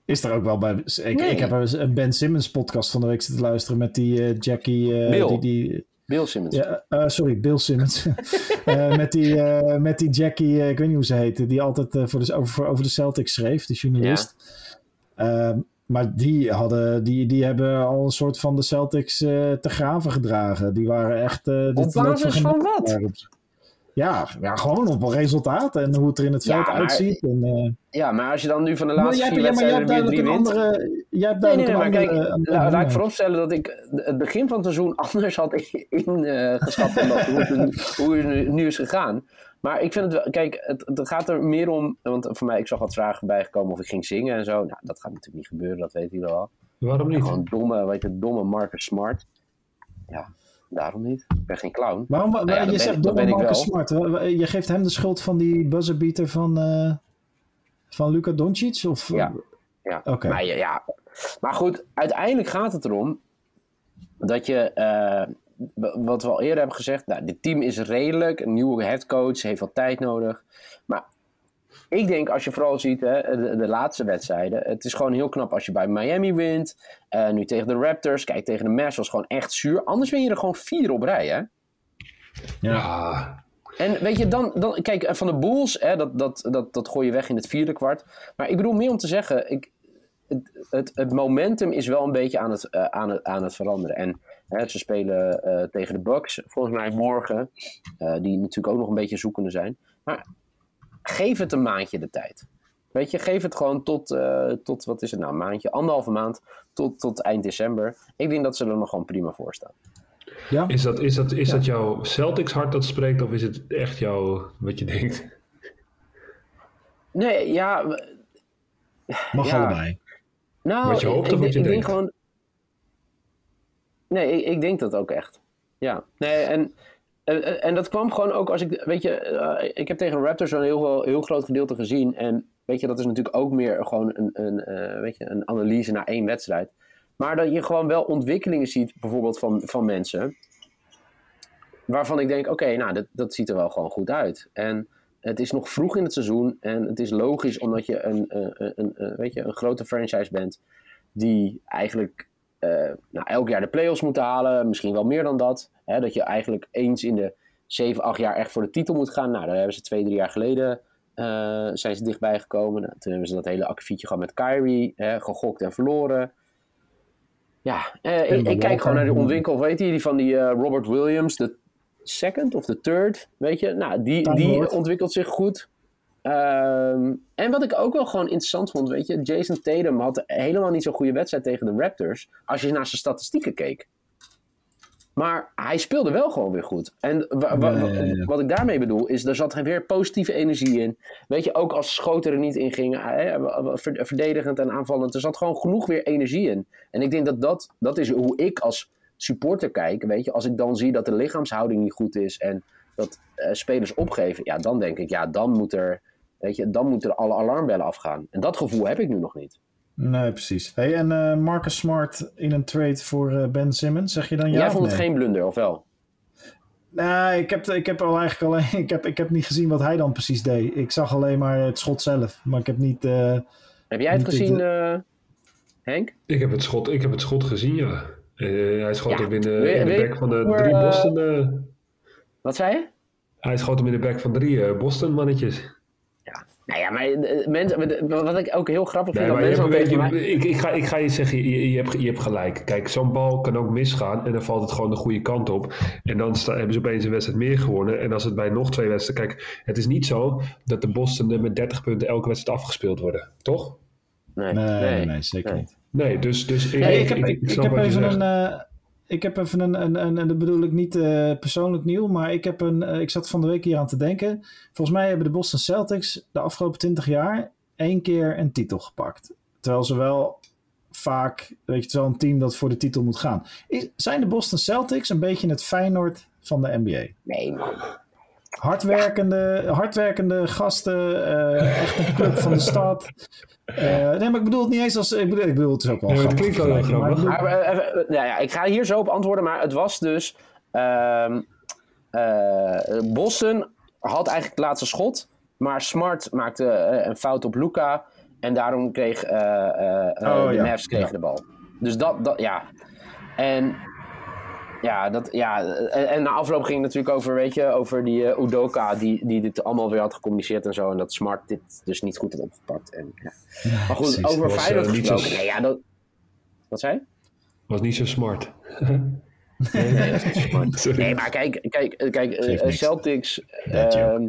Is er ook wel bij. Ik, ik heb een Ben Simmons podcast van de week zitten luisteren met die uh, Jackie. Uh, die, die,
Bill Simmons.
Ja, uh, sorry, Bill Simmons. uh, met, die, uh, met die Jackie, ik weet niet hoe ze heette, die altijd voor de, over, over de Celtics schreef, de journalist. Ja. Ehm, maar die, hadden, die, die hebben al een soort van de Celtics te graven gedragen. Die waren echt...
Op basis van wat?
Ja, ja, gewoon op een resultaat en hoe het er in het veld uitziet. En, uh...
Ja, maar als je dan nu van de laatste vier wedstrijden weer drie wint...
Andere, jij hebt nee, nee, nee, maar
kijk, laat, laat ik vooropstellen dat ik het begin van het seizoen anders had ingeschat uh, dan hoe, het, hoe het nu is gegaan. Maar ik vind het wel, kijk, het, het, gaat er meer om, want voor mij, ik zag wat vragen bij gekomen of ik ging zingen en zo. Nou, dat gaat natuurlijk niet gebeuren, dat weet jullie wel.
Waarom niet?
gewoon domme, weet je, domme Marcus Smart. Ja, Daarom niet. Ik ben geen clown.
Waarom? Nou ja, je zegt domme Marcus Smart. Je geeft hem de schuld van die buzzerbeater van, uh, van Luca Doncic? Of,
ja. ja.
Okay.
Maar, ja, maar goed, uiteindelijk gaat het erom dat je... Uh, wat we al eerder hebben gezegd, nou, dit team is redelijk. Een nieuwe headcoach heeft wat tijd nodig. Maar ik denk als je vooral ziet hè, de, laatste wedstrijden. Het is gewoon heel knap als je bij Miami wint. Uh, nu tegen de Raptors. Kijk, tegen de Mavs was gewoon echt zuur. Anders win je er gewoon vier op rij, hè?
Ja.
En weet je, dan, dan kijk, van de Bulls, hè, dat, dat, dat, dat gooi je weg in het vierde kwart. Maar ik bedoel meer om te zeggen, ik, het, het, het momentum is wel een beetje aan het, uh, aan het, aan het veranderen. En hè, ze spelen uh, tegen de Bucks volgens mij morgen, die natuurlijk ook nog een beetje zoekende zijn. Maar geef het een maandje de tijd. Weet je, geef het gewoon tot, uh, tot wat is het nou, een maandje, anderhalve maand, tot, tot eind december. Ik denk dat ze er nog gewoon prima voor staan.
Ja. Is, dat, is, dat, is ja. dat jouw Celtics hart dat spreekt, of is het echt jouw, wat je denkt?
Nee, ja.
Mag ja. allebei.
Nou,
wat je hoopt of
ik,
wat je
ik
denkt?
Denk gewoon... Nee, ik, ik denk dat ook echt. Ja, nee, en en, en dat kwam gewoon ook als ik, weet je, uh, ik heb tegen Raptors een heel, heel groot gedeelte gezien. En weet je, dat is natuurlijk ook meer gewoon een, een, uh, weet je, een analyse naar één wedstrijd. Maar dat je gewoon wel ontwikkelingen ziet, bijvoorbeeld van, van mensen. Waarvan ik denk, oké, nou, dat, dat ziet er wel gewoon goed uit. En het is nog vroeg in het seizoen. En het is logisch omdat je een, een, een, weet je, een grote franchise bent. Die eigenlijk nou, elk jaar de play-offs moeten halen. Misschien wel meer dan dat. Hè, dat je eigenlijk eens in de 7, 8 jaar echt voor de titel moet gaan. Nou, daar hebben ze twee, drie jaar geleden uh, zijn ze dichtbij gekomen. Nou, toen hebben ze dat hele akkefietje gehad met Kyrie. Hè, gegokt en verloren. Ja, uh, ik, ik kijk gewoon naar de ontwikkel. Weet je, die van die Robert Williams. De second of de third, weet je. Nou, die, die ontwikkelt zich goed. Um, en wat ik ook wel gewoon interessant vond, weet je, Jason Tatum had helemaal niet zo'n goede wedstrijd tegen de Raptors, als je naar zijn statistieken keek. Maar hij speelde wel gewoon weer goed. En wa wa wat ik daarmee bedoel, is er zat weer positieve energie in. Weet je, ook als schoten er niet in gingen, verdedigend en aanvallend, er zat gewoon genoeg weer energie in. En ik denk dat dat, dat is hoe ik als supporter kijk, weet je, als ik dan zie dat de lichaamshouding niet goed is en dat uh, spelers opgeven, ja, dan denk ik, ja, dan moet er Weet je, dan moeten alle alarmbellen afgaan. En dat gevoel heb ik nu nog niet.
Nee, precies. Hey, en uh, Marcus Smart in een trade voor uh, Ben Simmons, zeg je dan ja
Jij vond
nee?
het geen blunder, of wel?
Nee, ik heb, ik heb al eigenlijk alleen. Ik heb, ik heb niet gezien wat hij dan precies deed. Ik zag alleen maar het schot zelf. Maar ik heb niet. Uh,
heb jij het gezien, het, Henk?
Ik heb het schot, ik heb het schot gezien, ja. hij schoot ja. hem in de, in de back van de voor, drie Boston.
wat zei je?
Hij schoot hem in de back van drie Boston mannetjes.
Nou ja, maar mensen, wat ik ook heel grappig vind...
Nee,
dat mensen
weet je, mij... ik, ik, ga, ik ga je zeggen, je, je, hebt, je hebt gelijk. Kijk, zo'n bal kan ook misgaan en dan valt het gewoon de goede kant op. En dan sta, hebben ze opeens een wedstrijd meer gewonnen. En als het bij nog twee wedstrijden... Kijk, het is niet zo dat de Boston met 30 punten elke wedstrijd afgespeeld worden. Toch?
Nee, nee, nee, nee zeker
nee.
niet.
Nee, dus... dus
ik, heb, ik, ik heb even een... Ik heb even een, een, een, en dat bedoel ik niet uh, persoonlijk nieuw, maar ik, heb een, uh, ik zat van de week hier aan te denken. Volgens mij hebben de Boston Celtics de afgelopen 20 jaar één keer een titel gepakt. Terwijl ze wel vaak, weet je, wel een team dat voor de titel moet gaan. Is, zijn de Boston Celtics een beetje het Feyenoord van de NBA?
Nee, man.
Hardwerkende, ja. hardwerkende gasten, uh, echt een club van de stad. Uh, nee, maar ik bedoel het niet eens als. Ik bedoel, ik bedoel het is ook wel.
Nee, het klinkt wel heel grappig.
Maar, maar, uh, nou ja, ik ga hier zo op antwoorden, maar het was dus. Uh, Boston had eigenlijk het laatste schot, maar Smart maakte een fout op Luca. En daarom kreeg oh, de ja. Mavs kregen ja. de bal. Dus dat, dat, ja. En ja, dat, ja en, en na afloop ging het natuurlijk over, weet je, over die uh, Udoka, die, die dit allemaal weer had gecommuniceerd en zo. En dat Smart dit dus niet goed had opgepakt. En, ja. maar goed,
precies.
over
Was,
Feyenoord
eh, niet
gesproken.
zo-
Nee, ja, dat... Wat zei je?
Was niet zo smart.
Nee, nee, dat is niet smart.
Sorry.
Nee, maar kijk, kijk, kijk eh. Celtics ehm,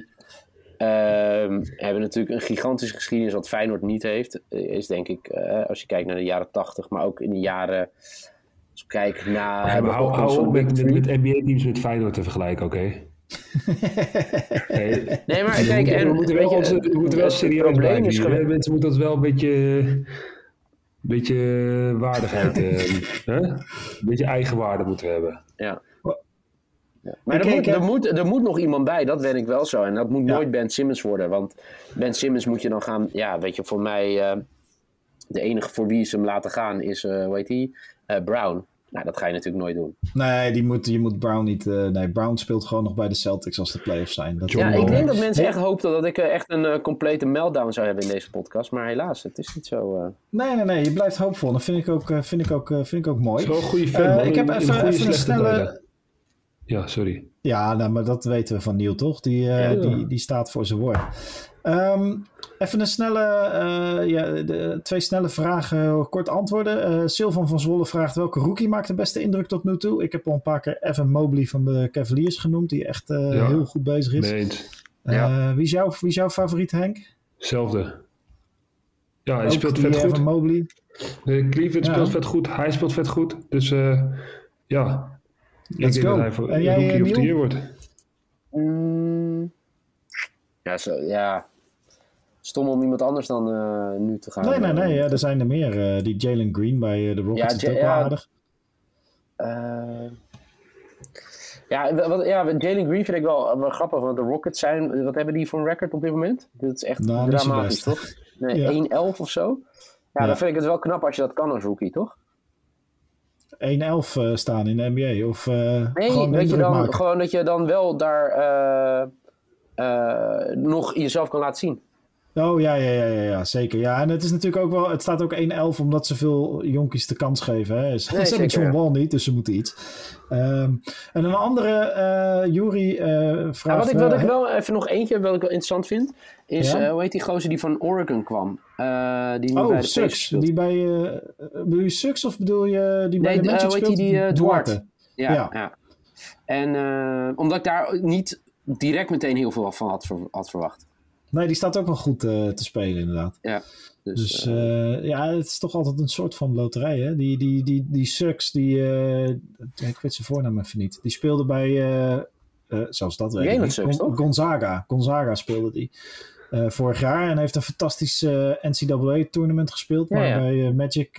ehm, hebben natuurlijk een gigantische geschiedenis wat Feyenoord niet heeft. Eh, Is denk ik, eh, als je kijkt naar de jaren 80, maar ook in de jaren. Als ik kijk naar.
Ja, maar hou, op met, met, NBA-teams met Feyenoord te vergelijken, oké? Nee,
Nee, maar kijk, en,
we, moeten
weet
wel,
je,
onze- we moeten wel serieus blijven
is
hier, hè?
geweest-
Mensen moeten dat wel een beetje, beetje waardigheid, eh, hè? een beetje eigenwaarde moeten we hebben.
Ja. Ja. Maar er, moet, er, moet, er moet nog iemand bij, dat weet ik wel zo. En dat moet
Ja.
nooit Ben Simmons worden. Want Ben Simmons moet je dan gaan... Ja, weet je, voor mij... eh, de enige voor wie ze hem laten gaan is, eh hoe heet die? Eh, Brown. Nou, dat ga je natuurlijk nooit doen.
Nee, die moet, je moet Brown niet... eh, nee, Brown speelt gewoon nog bij de Celtics als de playoffs zijn. Dat
Ja, ik denk dat mensen echt hoopten dat ik echt een complete meltdown zou hebben in deze podcast. Maar helaas, het is niet zo... eh.
Nee, nee, nee. Je blijft hoopvol. Dat vind ik ook, vind ik ook, vind ik ook mooi.
Zo'n goede fan, man.
ik heb even, even een snelle...
Ja, sorry.
Ja, nou, maar dat weten we van Neil, toch? Die, eh,
Ja.
die, die staat voor zijn woord. Ehm, even een snelle, eh, ja, de, twee snelle vragen, kort antwoorden. Eh Sylvan van Zwolle vraagt welke rookie maakt de beste indruk tot nu toe? Ik heb al een paar keer Evan Mobley van de Cavaliers genoemd, die echt eh,
Ja.
heel goed bezig is. Eh, wie, is jouw, wie is jouw favoriet, Henk?
Hetzelfde. Ja, hij
Ook
speelt vet
Evan
goed.
Mobley.
Eh, Cleveland
Ja.
speelt vet goed. Hij speelt vet goed. Dus eh, ja.
Let's
ik denk
go.
dat hij voor
En jij,
rookie
eh,
of the
Neil?
year wordt.
Mm. Ja, zo, ja. Stom om iemand anders dan eh, nu te gaan.
Nee, nee,
eh,
nee, ja, er zijn er meer. Eh, die Jalen Green bij de Rockets
Ja,
is
Ja,
ook wel
ja.
aardig.
Eh, ja, wat, ja, Jalen Green vind ik wel, wel grappig, want de Rockets zijn, wat hebben die voor een record op dit moment? Dit is echt
Nou,
dramatisch, toch? Nee,
Ja.
1-11 of zo? Ja,
Ja.
dan vind ik het wel knap als je dat kan als rookie, toch?
1-11 eh, staan in de NBA. Of eh
Nee,
gewoon
weet je dan,
maken.
gewoon dat je dan wel daar eh, nog jezelf kan laten zien.
Oh ja, ja, ja, ja, ja, zeker. Ja, en het is natuurlijk ook wel, het staat ook 1-11 omdat ze veel jonkies de kans geven. Hè. Ze
Nee,
hebben
zeker,
John. Wall niet, dus ze moeten iets. Ehm, en een andere, eh Jury eh
Ja, wat ik, wat ik wel even nog eentje, wat ik wel interessant vind, is,
Ja?
eh, hoe heet die gozer die van Oregon kwam? Eh, die nu bij
Oh,
de
Sux. Die bij, eh, bedoel je Sux of bedoel je die bij
Nee,
de
eh,
Magic
hoe heet
speelt?
die, die, eh, Duarte. Ja,
Ja.
ja. En eh, omdat ik daar niet direct meteen heel veel van had verwacht.
Nee, die staat ook wel goed eh, te spelen inderdaad.
Ja, dus,
Dus
eh,
eh, ja, het is toch altijd een soort van loterij, hè? Die, die, die, die Sux, die... ik weet zijn voornaam even niet. Die speelde bij... eh, zelfs dat weet ik
toch?
Gonzaga. Gonzaga speelde die. vorig jaar en heeft een fantastisch NCAA-tournament gespeeld. Maar
ja.
bij Magic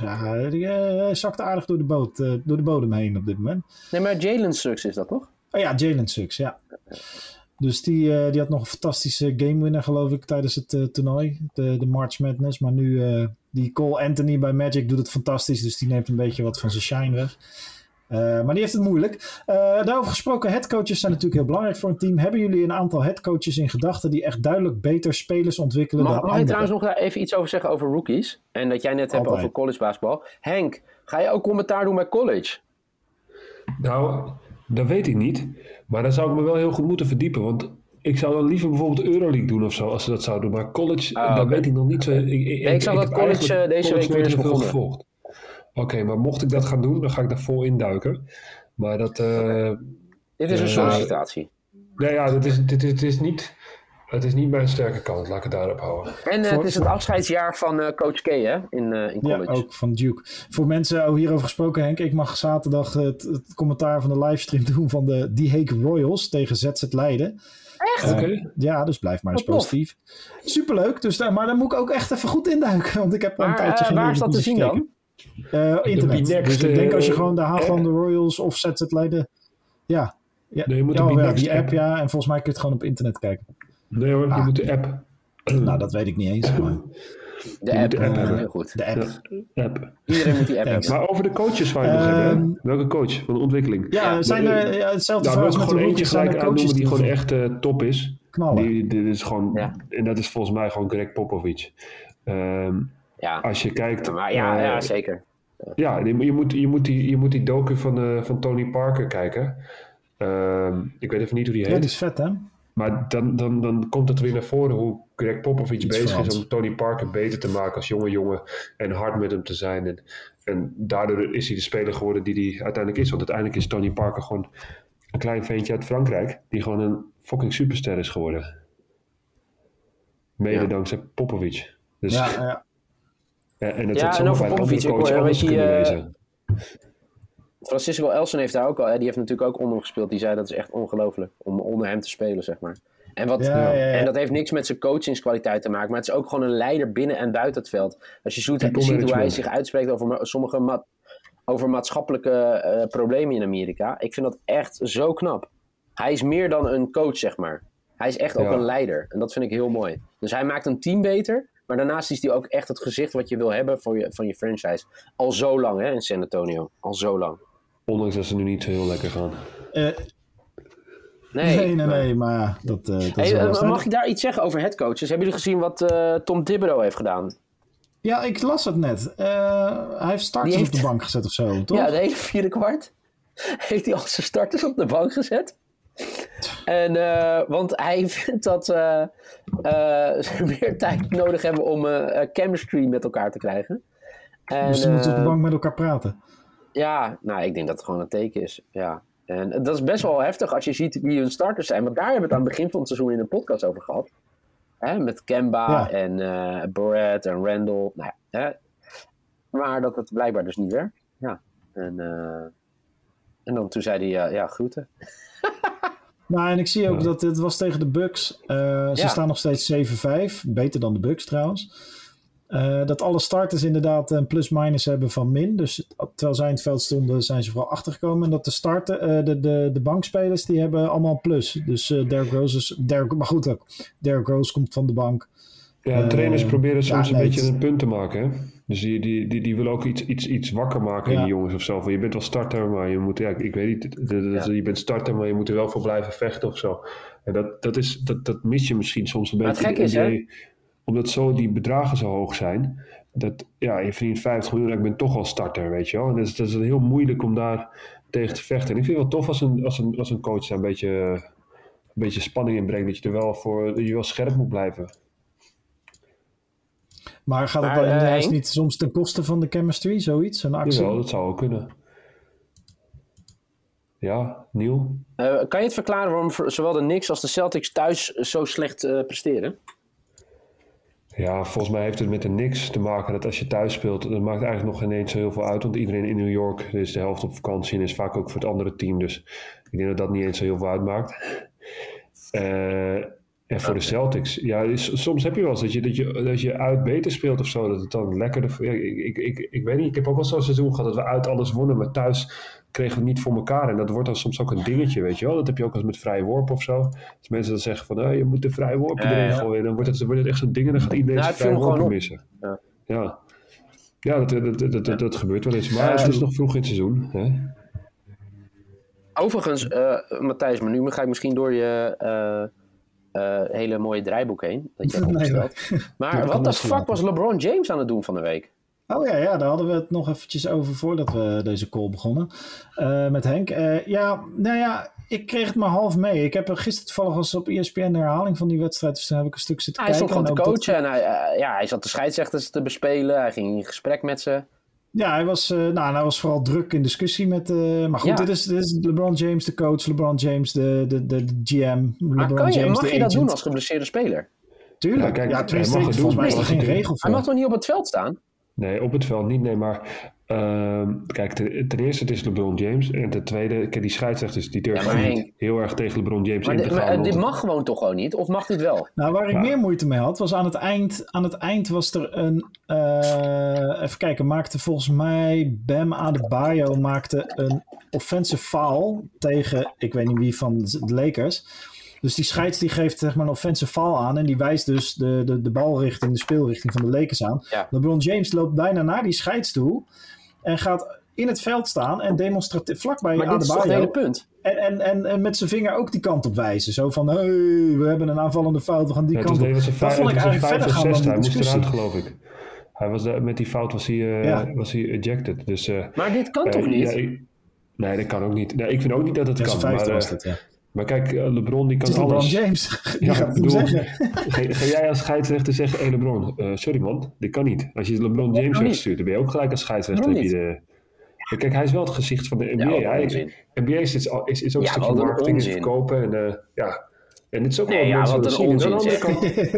ja, die, zakte aardig door de, boot, door de bodem heen op dit moment.
nee, maar Jalen Suggs is dat toch?
Oh ja, Jalen Suggs, ja. Dus die, eh, die had nog een fantastische game winner, geloof ik, tijdens het eh, toernooi. De, de March Madness. Maar nu, eh, die Cole Anthony bij Magic doet het fantastisch. Dus die neemt een beetje wat van zijn shine weg. Eh, maar die heeft het moeilijk. Eh, daarover gesproken, headcoaches zijn natuurlijk heel belangrijk voor een team. Hebben jullie een aantal headcoaches in gedachten die echt duidelijk beter spelers ontwikkelen
Mag,
dan
mag je
anderen?
trouwens nog daar even iets over zeggen over rookies? En dat jij net hebt over college basketbal. Henk, ga je ook commentaar doen bij college?
Nou, dat weet ik niet. Maar dan zou ik me wel heel goed moeten verdiepen. Want ik zou dan liever bijvoorbeeld Euroleague doen of zo, als ze dat zouden doen. Maar college,
Ah,
dat weet ik nog niet zo. Ik, ik,
ik zag dat college, deze
college
week weer is begonnen.
gevolgd. Oké, maar mocht ik dat gaan doen, dan ga ik daar vol induiken. Maar dat... eh,
Dit is een
Eh,
sollicitatie.
nee, ja, dit is, dit, is- dit is niet... Het is niet mijn sterke kant, laat ik het daarop houden.
En eh,
Voor-
het is het afscheidsjaar van eh, Coach K, hè? In, eh, in
Ja,
college.
ook van Duke. Voor mensen oh, hierover gesproken, Henk. Ik mag zaterdag het, het commentaar van de livestream doen van de Die Hague Royals tegen ZZ Leiden.
Echt?
Oké.
Ja, dus blijf maar eens
Wat tof.
positief. Superleuk, dus daar, maar dan moet ik ook echt even goed induiken. Want ik heb al een tijdje geen
waar is dat te zien dan?
gekeken. Eh, internet. Dus ik denk als je gewoon de
app?
Haagland Royals of ZZ Leiden... Ja. ja.
Nee, je moet
ja,
de
die app,
app.
ja. En volgens mij kun je het gewoon op internet kijken.
Nee hoor, je
Ah.
moet de app.
Nou, dat weet ik niet eens. Maar
De app.
de app
eh,
hebben.
heel goed.
de app.
Ja, app.
Iedereen moet die app hebben.
Maar over de coaches waar je nog
Ehm,
hebt, hè? Welke coach van de ontwikkeling?
Ja, zijn er ja, hetzelfde
Nou,
vraag met de
gewoon eentje gelijk
er coaches
aannoemen die gewoon echt eh, top is.
knallen?
Die, dit is gewoon,
Ja.
En dat is volgens mij gewoon Greg Popovich. Ehm,
Ja,
als je kijkt...
maar ja,
eh,
ja zeker.
Ja, je moet, je moet, die, je moet die docu van, uh, van Tony Parker kijken. Uh, ik weet even niet hoe die heet. Ja,
die is vet, hè?
Maar dan, dan, dan komt het weer naar voren hoe Greg Popovich bezig is om Tony Parker beter te maken als jonge jongen en hard met hem te zijn. En, en daardoor is hij de speler geworden die hij uiteindelijk is. Want uiteindelijk is Tony Parker gewoon een klein ventje uit Frankrijk die gewoon een fucking superster is geworden. Mede dankzij Popovic. Dus,
ja, ja.
en het ja, en over Popovic, ik hoor, weet je, uh,
Francisco Elson heeft daar ook al, die heeft natuurlijk ook onder hem gespeeld. Die zei dat is echt ongelooflijk om onder hem te spelen, zeg maar. En, wat, en dat heeft niks met zijn coachingskwaliteit te maken, maar het is ook gewoon een leider binnen en buiten het veld. Als je ziet, ziet hoe hij zich uitspreekt over sommige ma over maatschappelijke uh, problemen in Amerika, ik vind dat echt zo knap. Hij is meer dan een coach, zeg maar. Hij is echt ook een leider. En dat vind ik heel mooi. Dus hij maakt een team beter. Maar daarnaast is hij ook echt het gezicht wat je wil hebben voor je, van je franchise. Al zo lang hè, in San Antonio. Al zo lang.
Ondanks dat ze nu niet heel lekker gaan. Uh,
nee, nee, nee, nee, maar dat, uh, dat
hey, uh, Mag ik daar iets zeggen over headcoaches? Hebben jullie gezien wat Tom Thibodeau heeft gedaan?
Ja, ik las het net. hij heeft starters heeft... op de bank gezet of zo, toch?
Ja, de hele vierde kwart heeft hij al zijn starters op de bank gezet. En, uh, want hij vindt dat uh, uh, ze meer tijd nodig hebben om chemistry met elkaar te krijgen.
En, dus ze moeten op de bank met elkaar praten.
Ja, nou, ik denk dat het gewoon een teken is. Ja. En dat is best wel heftig als je ziet wie hun starters zijn. Want daar hebben we het aan het begin van het seizoen in een podcast over gehad. Hè, met Kemba en uh, Barrett en Randall. Nou, hè. Maar dat het blijkbaar dus niet werkt. Ja. En, en dan toen zei hij, ja, groeten.
Nou, en ik zie ook dat dit was tegen de Bucks. Uh, ze staan nog steeds 7-5. Beter dan de Bucks trouwens. Uh, dat alle starters inderdaad een plus-minus hebben van min. Dus terwijl zij in het veld stonden, zijn ze vooral achtergekomen. En dat de, starten, uh, de, de, de bankspelers, die hebben allemaal plus. Dus uh, Derrick Rose is... Derrick, maar goed ook. Derrick Rose komt van de bank.
Ja, trainers proberen soms een beetje een punt te maken. Hè? Dus die, die, die, die willen ook iets, iets, iets wakker maken in die jongens of zo. Van, je bent wel starter, maar je moet, ja, ik weet niet, je bent starter, maar je moet er wel voor blijven vechten of zo. En dat, dat, is, dat, dat mis je misschien soms een beetje.
Het gek is, hè?
Omdat zo die bedragen zo hoog zijn, dat ja, je verdient 50 miljoen en ik ben toch al starter, weet je wel. En dat is, dat is heel moeilijk om daar tegen te vechten. En ik vind het wel tof als een, als een, als een coach daar een beetje, een beetje spanning in brengt, dat je er wel voor, je wel scherp moet blijven.
Maar gaat het maar, dan uh, niet soms ten koste van de chemistry, zoiets? Een actie?
Jawel, dat zou ook kunnen. Ja, Niel?
Uh, kan je het verklaren waarom zowel de Knicks als de Celtics thuis zo slecht uh, presteren?
Ja, volgens mij heeft het met de Knicks te maken dat als je thuis speelt, dat maakt eigenlijk nog geen eens zo heel veel uit. Want iedereen in New York is de helft op vakantie en is vaak ook voor het andere team. Dus ik denk dat dat niet eens zo heel veel uitmaakt. Uh, en voor de Celtics, ja, soms heb je wel eens dat je, dat, je, dat je uit beter speelt of zo, dat het dan lekkerder... Ik, ik, ik, ik weet niet, ik heb ook wel zo'n seizoen gehad dat we uit alles wonnen, maar thuis kregen we het niet voor elkaar. En dat wordt dan soms ook een dingetje, weet je wel. Dat heb je ook als met vrije worp of zo. Als mensen dan zeggen van, oh, je moet de vrije worp erin gooien, dan wordt het, dan wordt het echt zo'n ding en dan gaat iedereen zijn vrije missen. Ja. ja. Ja, dat, dat, dat, dat, dat gebeurt wel eens. Maar het is nog vroeg in het seizoen. Hè?
Overigens, uh, Matthijs, maar nu ga ik misschien door je... Uh, uh, hele mooie draaiboek heen. Dat je maar wat de fuck was LeBron James aan het doen van de week?
Oh ja, ja, daar hadden we het nog eventjes over voordat we deze call begonnen uh, met Henk. Uh, ja, nou ja, ik kreeg het maar half mee. Ik heb gisteren toevallig als op ESPN de herhaling van die wedstrijd, dus dan heb ik een stuk zitten
hij
kijken.
Hij stond gewoon te coachen en hij, ja, hij zat de scheidsrechters te bespelen. Hij ging in gesprek met ze.
Ja, hij was, uh, nou, hij was vooral druk in discussie met. Uh, maar goed, dit, is, dit is LeBron James, de coach, LeBron James, de, de, de, de GM. LeBron
maar kan
je,
James,
mag
je dat doen als geblesseerde speler?
Tuurlijk. Ja, kijk, ja, tenminste, volgens mij is er geen regel voor.
Hij mag toch niet op het veld staan?
Nee, op het veld niet. Nee, maar uh, kijk, ten, ten, eerste het is LeBron James. En ten tweede, kijk, die scheidsrechters die durven ja, niet heel erg tegen LeBron James
maar
in te gaan.
Maar dit mag gewoon toch gewoon niet? Of mag dit wel?
Nou, waar ik meer moeite mee had, was aan het eind. Aan het eind was er een. Uh, even kijken, maakte volgens mij Bam Adebayo maakte een offensive foul tegen, ik weet niet wie van de Lakers. Dus die scheids die geeft zeg maar een offensive foul aan. En die wijst dus de, de, de balrichting, de speelrichting van de Lakers aan.
Ja.
LeBron James loopt bijna naar die scheids toe. En gaat in het veld staan en demonstreert vlakbij
maar
Adebayo.
Maar dit is het hele punt.
En, en, en, en, met zijn vinger ook die kant op wijzen. Zo van, hey, we hebben een aanvallende fout, we gaan die
ja,
kant op.
dat vond ik eigenlijk verder gaan dan die discussie. Eruit, geloof ik. Hij was, met die fout was hij, uh, was hij ejected. Dus,
maar dit kan toch niet?
Ja, nee, dat kan ook niet. Nee, ik vind ook niet dat het kan.
Maar, was het, ja.
Maar kijk, LeBron die kan
het
is
alles. LeBron James. Die ja, gaat bedoel, zeggen.
Ga, ga, jij als scheidsrechter zeggen, hey LeBron, sorry man, dit kan niet. Als je LeBron James wegstuurt, dan ben je ook gelijk als scheidsrechter. Heb je de, Kijk, hij is wel het gezicht van de NBA. Ja, hij, NBA is, is, is, is ook een stukje marketing en verkopen. En, uh, ja. En het is ook
nee, wel
ja,
mensen wat een onzin.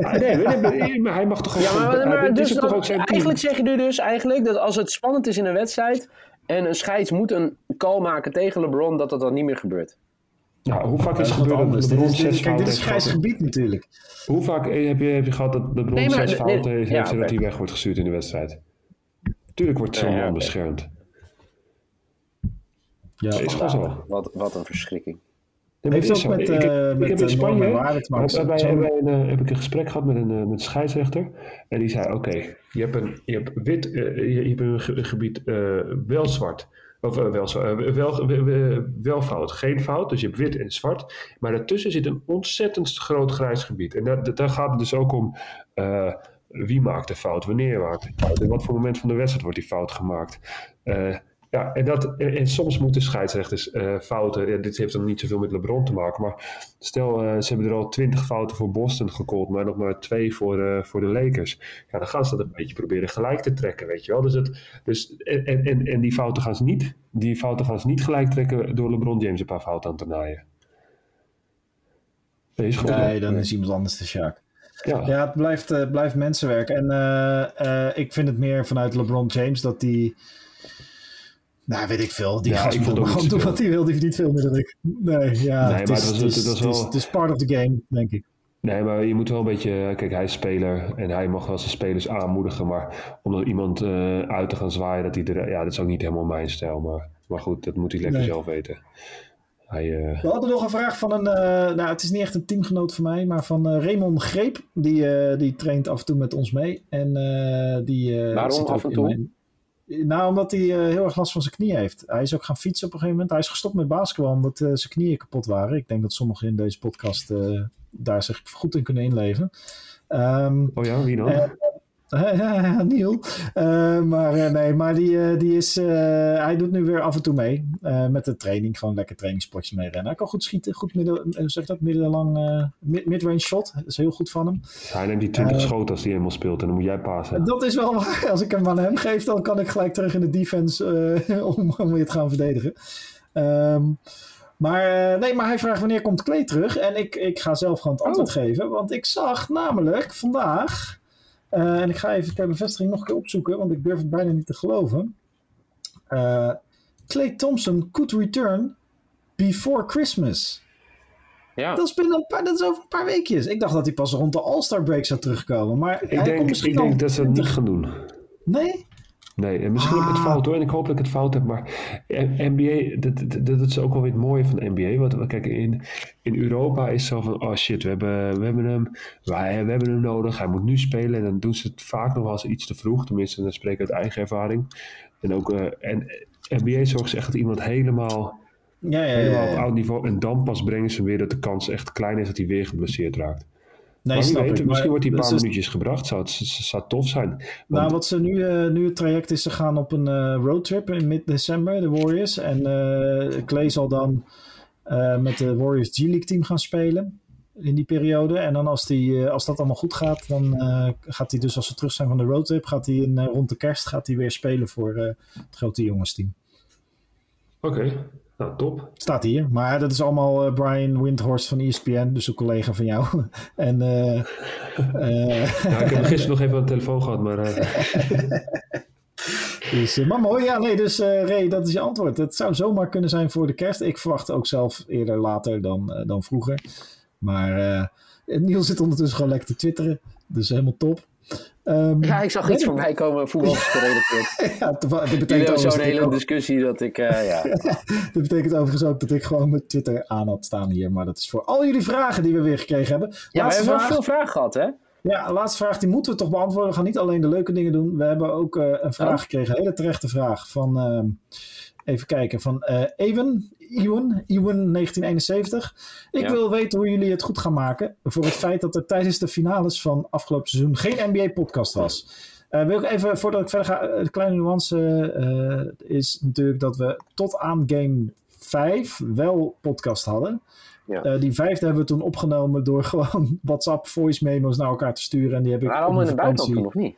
Ah, nee, maar hij mag toch ook...
Ja, maar, maar, dus dan, ook zijn eigenlijk zeg je nu dus eigenlijk dat als het spannend is in een wedstrijd... en een scheids moet een call maken tegen LeBron... dat dat dan niet meer gebeurt.
Nou, hoe vaak is het gebeurd dat LeBron zes
Kijk, dit is grijs gebied natuurlijk.
Hoe vaak heb je, heb je gehad dat LeBron nee, zes fouten heeft... Ja, dat hij weg wordt gestuurd in de wedstrijd? Tuurlijk wordt zo'n man beschermd.
Ja, dat is gewoon zo. Wat, wat een verschrikking.
Ja, Heeft ook met, ik, heb, uh, met
ik heb in Spanje
bij,
een, heb ik een gesprek gehad met een, uh, met een scheidsrechter. En die zei, oké, okay, je hebt een, je hebt wit, uh, je, je, hebt een gebied wel zwart. Of wel, wel, wel, wel fout, geen fout. Dus je hebt wit en zwart. Maar daartussen zit een ontzettend groot grijs gebied. En daar, gaat het dus ook om wie maakt de fout, wanneer maakt de fout. Wat voor moment van de wedstrijd wordt die fout gemaakt. Ja, en, dat, en, soms moeten scheidsrechters uh, fouten. Dit heeft dan niet zoveel met LeBron te maken. Maar stel, uh, ze hebben er al twintig fouten voor Boston gekold, maar nog maar twee voor, uh, voor de Lakers. Ja, dan gaan ze dat een beetje proberen gelijk te trekken, weet je wel. Dus, het, dus en, en, en die fouten gaan ze niet. Die fouten gaan ze niet gelijk trekken door LeBron James een paar fouten aan te naaien.
Nee, is goed, nee dan is iemand anders de Sjaak. Ja. ja, het blijft, blijft mensenwerk. En ik vind het meer vanuit LeBron James dat die nou, weet ik veel. Die ja, gast moet gewoon doen wat hij wil. Die verdient veel meer dan ik. Nee, ja. Nee, het, is, het, is, het, is, het is part of the game, denk ik.
Nee, maar je moet wel een beetje... Kijk, hij is speler en hij mag wel zijn spelers aanmoedigen. Maar om er iemand uh, uit te gaan zwaaien, dat hij er... Ja, dat is ook niet helemaal mijn stijl. Maar, maar goed, dat moet hij lekker nee. zelf weten. Hij, uh...
We hadden nog een vraag van een... Uh, nou, het is niet echt een teamgenoot van mij, maar van Raymond Greep. Die, die traint af en toe met ons mee. En die...
Waarom af en toe?
Nou, omdat hij uh, heel erg last van zijn knie heeft. Hij is ook gaan fietsen op een gegeven moment. Hij is gestopt met basketbal omdat uh, zijn knieën kapot waren. Ik denk dat sommigen in deze podcast uh, daar zich goed in kunnen inleven. Um,
oh ja, wie dan?
Niel. Uh, maar uh, nee, maar die, uh, die is, hij doet nu weer af en toe mee met de training. Gewoon lekker trainingspotjes mee rennen. Hij kan goed schieten, goed midden, zeg dat, middenlang, mid, midrange shot. Dat is heel goed van hem.
Hij neemt die 20 schoten als hij helemaal speelt en dan moet jij pasen.
Dat is wel waar. Als ik hem aan hem geef, dan kan ik gelijk terug in de defense om, om weer te gaan verdedigen. Um, maar nee, maar hij vraagt wanneer komt Clay terug? En ik, ik ga zelf gewoon het antwoord oh. geven. Want ik zag namelijk vandaag uh, en ik ga even ter bevestiging nog een keer opzoeken, want ik durf het bijna niet te geloven. Uh, Clay Thompson could return before Christmas. Ja. Dat, is binnen een paar, dat is over een paar weekjes. Ik dacht dat hij pas rond de All-Star break zou terugkomen. Maar
ik denk, ik denk dat ze het niet gaan doen.
Nee?
Nee, en misschien ah. heb ik het fout hoor. En ik hoop dat ik het fout heb. Maar NBA, dat, dat, dat is ook wel weer het mooie van NBA. Want kijk, in, in Europa is zo van, oh shit, we hebben, we hebben hem. Wij, we hebben hem nodig. Hij moet nu spelen. En dan doen ze het vaak nog wel eens iets te vroeg. Tenminste, dan spreek ik uit eigen ervaring. En ook, uh, en NBA zorgt ze echt dat iemand helemaal, ja, ja, ja, helemaal op oud niveau. En dan pas brengen ze weer dat de kans echt klein is dat hij weer geblesseerd raakt. Nee, maar weet, misschien wordt hij een paar minuutjes gebracht. Zou het zou tof zijn. Nou,
Want... Nou, wat ze nu, uh, nu het traject is, ze gaan op een uh, roadtrip in mid-december, de Warriors. En uh, Clay zal dan met de Warriors G-League team gaan spelen in die periode. En dan als, die, als dat allemaal goed gaat, dan gaat hij dus als ze terug zijn van de roadtrip, gaat hij in, rond de kerst gaat hij weer spelen voor het grote jongensteam.
Oké. Nou, top.
Staat hier. Maar dat is allemaal uh, Brian Windhorst van ESPN, dus een collega van jou. en, uh,
ja, ik heb gisteren nog even aan de telefoon gehad, maar...
dus, maar mooi, ja, nee, dus Ray, dat is je antwoord. Het zou zomaar kunnen zijn voor de kerst. Ik verwacht ook zelf eerder later dan, dan vroeger. Maar Niels zit ondertussen gewoon lekker te twitteren, dus helemaal top.
Um, ja, ik zag iets voorbij komen, voetbalgerelateerd. ja, dat betekent zo'n hele discussie dat ik, uh, ja.
dat betekent overigens ook dat ik gewoon mijn Twitter aan had staan hier. Maar dat is voor al jullie vragen die we weer gekregen hebben.
Ja, we hebben wel veel vragen gehad, hè?
Ja, laatste vraag, die moeten we toch beantwoorden. We gaan niet alleen de leuke dingen doen. We hebben ook uh, een vraag oh. gekregen, een hele terechte vraag van... Uh, Even kijken, van uh, Ewan, Ewan, Ewan 1971. Ik wil weten hoe jullie het goed gaan maken voor het feit dat er tijdens de finales van afgelopen seizoen geen NBA-podcast was. wil ik even, voordat ik verder ga, de kleine nuance is natuurlijk dat we tot aan game 5 wel podcast hadden. Ja. die vijfde hebben we toen opgenomen door gewoon WhatsApp voice memos naar elkaar te sturen. En die heb ik.
Maar allemaal in de buitenland of niet?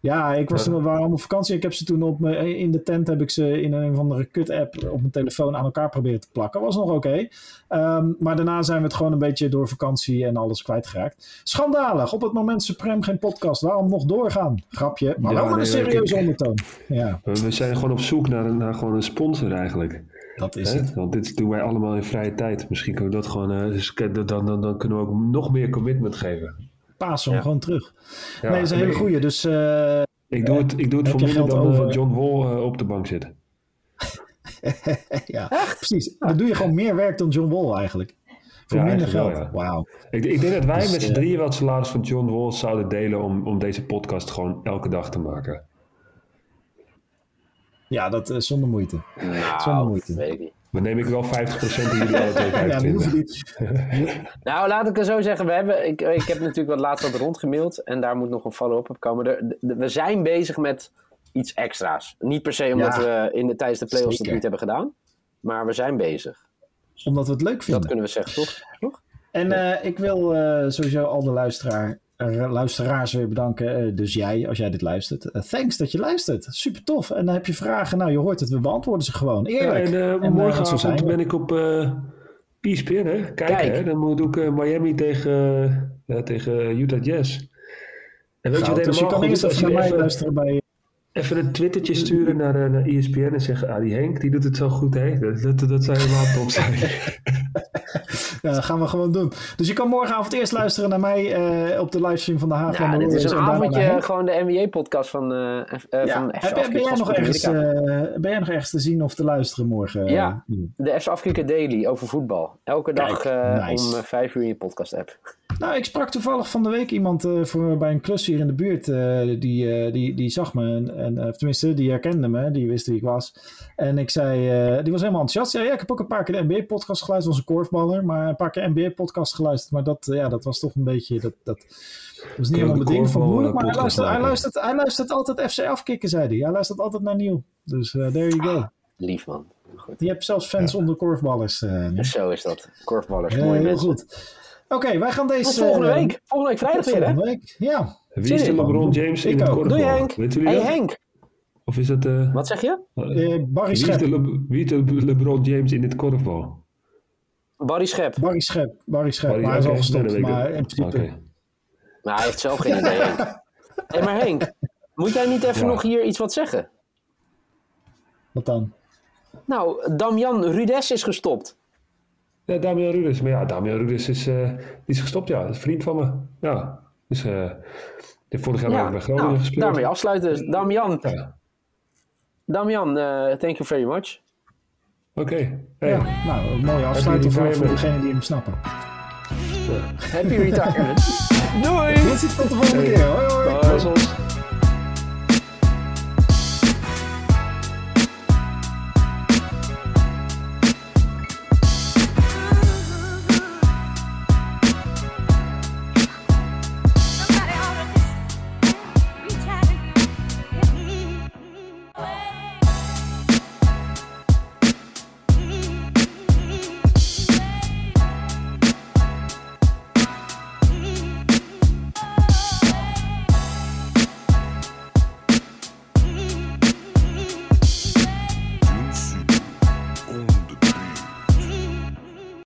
Ja, ik was toen, we waren allemaal vakantie. Ik heb ze toen op me, in de tent heb ik ze in een of andere kut-app op mijn telefoon aan elkaar proberen te plakken. Was nog oké. Ehm, maar daarna zijn we het gewoon een beetje door vakantie en alles kwijtgeraakt. Schandalig. Op het moment Supreme geen podcast. Waarom nog doorgaan? Grapje. Maar wel met een serieuze ondertoon. Ja.
We zijn gewoon op zoek naar, naar gewoon een sponsor eigenlijk.
Dat is het.
Want dit doen wij allemaal in vrije tijd. Misschien kunnen we dat gewoon. Uh, dus, dan, dan, dan kunnen we ook nog meer commitment geven
paas hem gewoon terug. nee, dat is een hele goeie. Dus, uh,
ik doe het, ik doe het voor minder dan over... John Wall uh, op de bank zit.
ja, precies. Dan doe je gewoon meer werk dan John Wall eigenlijk. Voor minder geld. Wel, Wauw.
Ik, ik, denk dat wij dus, met z'n drieën wat salaris van John Wall zouden delen om, om deze podcast gewoon elke dag te maken.
Ja, dat uh, zonder moeite.
Nou, zonder moeite. Weet ik niet.
Dan neem ik wel 50% die jullie alle twee ja,
nou, laat ik er zo zeggen. We, hebben, ik, ik heb natuurlijk wat laatst wat rondgemaild. En daar moet nog een follow-up op komen. we zijn bezig met iets extra's. Niet per se omdat we in de, tijdens de playoffs het niet hebben gedaan. Maar we zijn bezig.
Omdat we het leuk vinden.
Dat kunnen we zeggen, toch? toch?
En uh, ik wil uh, sowieso al de luisteraar luisteraars weer bedanken. Eh, dus jij, als jij dit luistert. Eh, thanks dat je luistert. Super tof. En dan heb je vragen. Nou, je hoort het. We beantwoorden ze gewoon. Eerlijk.
Ja, en, uh, morgenavond ben ik op uh, ESPN, hè? Kijken, Hè? Dan moet ook Miami tegen, tegen Utah Jazz. En weet je wat dus je kan eerst even naar mij luisteren bij... Even een twittertje sturen naar, naar ESPN en zeggen... Ah, die Henk, die doet het zo goed, hè? Dat, dat, dat zou helemaal top zijn.
ja, dat gaan we gewoon doen. Dus je kan morgenavond eerst luisteren naar mij uh, op de livestream van de Haag.
Ja, dit is een avondje gewoon de NBA-podcast van, uh, uh, ja. van
Heb, ben, jij nog ergens, ben jij nog ergens te zien of te luisteren morgen?
Ja, de FC Afkikken Daily over voetbal. Elke dag nice. om vijf uur in je podcast-app.
Nou, ik sprak toevallig van de week iemand uh, voor, bij een klus hier in de buurt. Uh, die, uh, die, die zag me, en, en, tenminste, die herkende me, die wist wie ik was. En ik zei, die was helemaal enthousiast. Ja, ja, ik heb ook een paar keer de NBA-podcast geluisterd. een korfballer, maar een paar keer NBA-podcast geluisterd. Maar dat, ja, dat was toch een beetje, dat, dat was niet helemaal mijn ding. Van moeilijk, maar hij luistert, hij, luistert, hij luistert altijd FC afkicken, zei hij. Hij luistert altijd naar Nieuw. Dus there you go. Ah,
lief man.
Goed. Je hebt zelfs fans onder korfballers.
Zo is dat. Korfballers,
mooi heel mensen. goed. Oké, wij gaan deze... Tot
volgende week. Volgende week vrijdag weer, hè? Volgende week,
ja.
Wie is de LeBron James in het korfbal?
Doei Henk. Hey Henk.
Of is het... Uh,
Wat zeg je?
Uh, Barry Schep.
Wie is, de LeBron James in het korfbal?
Barry Schep.
Barry Schep. Barry Schep. Barry, maar hij is al gestopt. Maar in principe... Okay.
Hij heeft zelf geen idee, Henk. hey, maar Henk, moet jij niet even ja. nog hier iets wat zeggen?
Wat dan?
Nou, Damian Rudes is gestopt.
Ja, Damian Rudes. Maar ja, Damian Rudes is, uh, is gestopt, ja. Dat is een vriend van me. Ja, dus uh, die vorig jaar ja, bij Groningen nou, gespeeld.
Daarmee afsluiten. Damian. Ja. Damian, uh, thank you very much.
Oké. Okay.
Hey. Ja, nou, een mooie afsluiting voor, voor degenen die hem snappen.
Happy retirement.
Doei! Tot de volgende keer. Hoi hoi. Bye.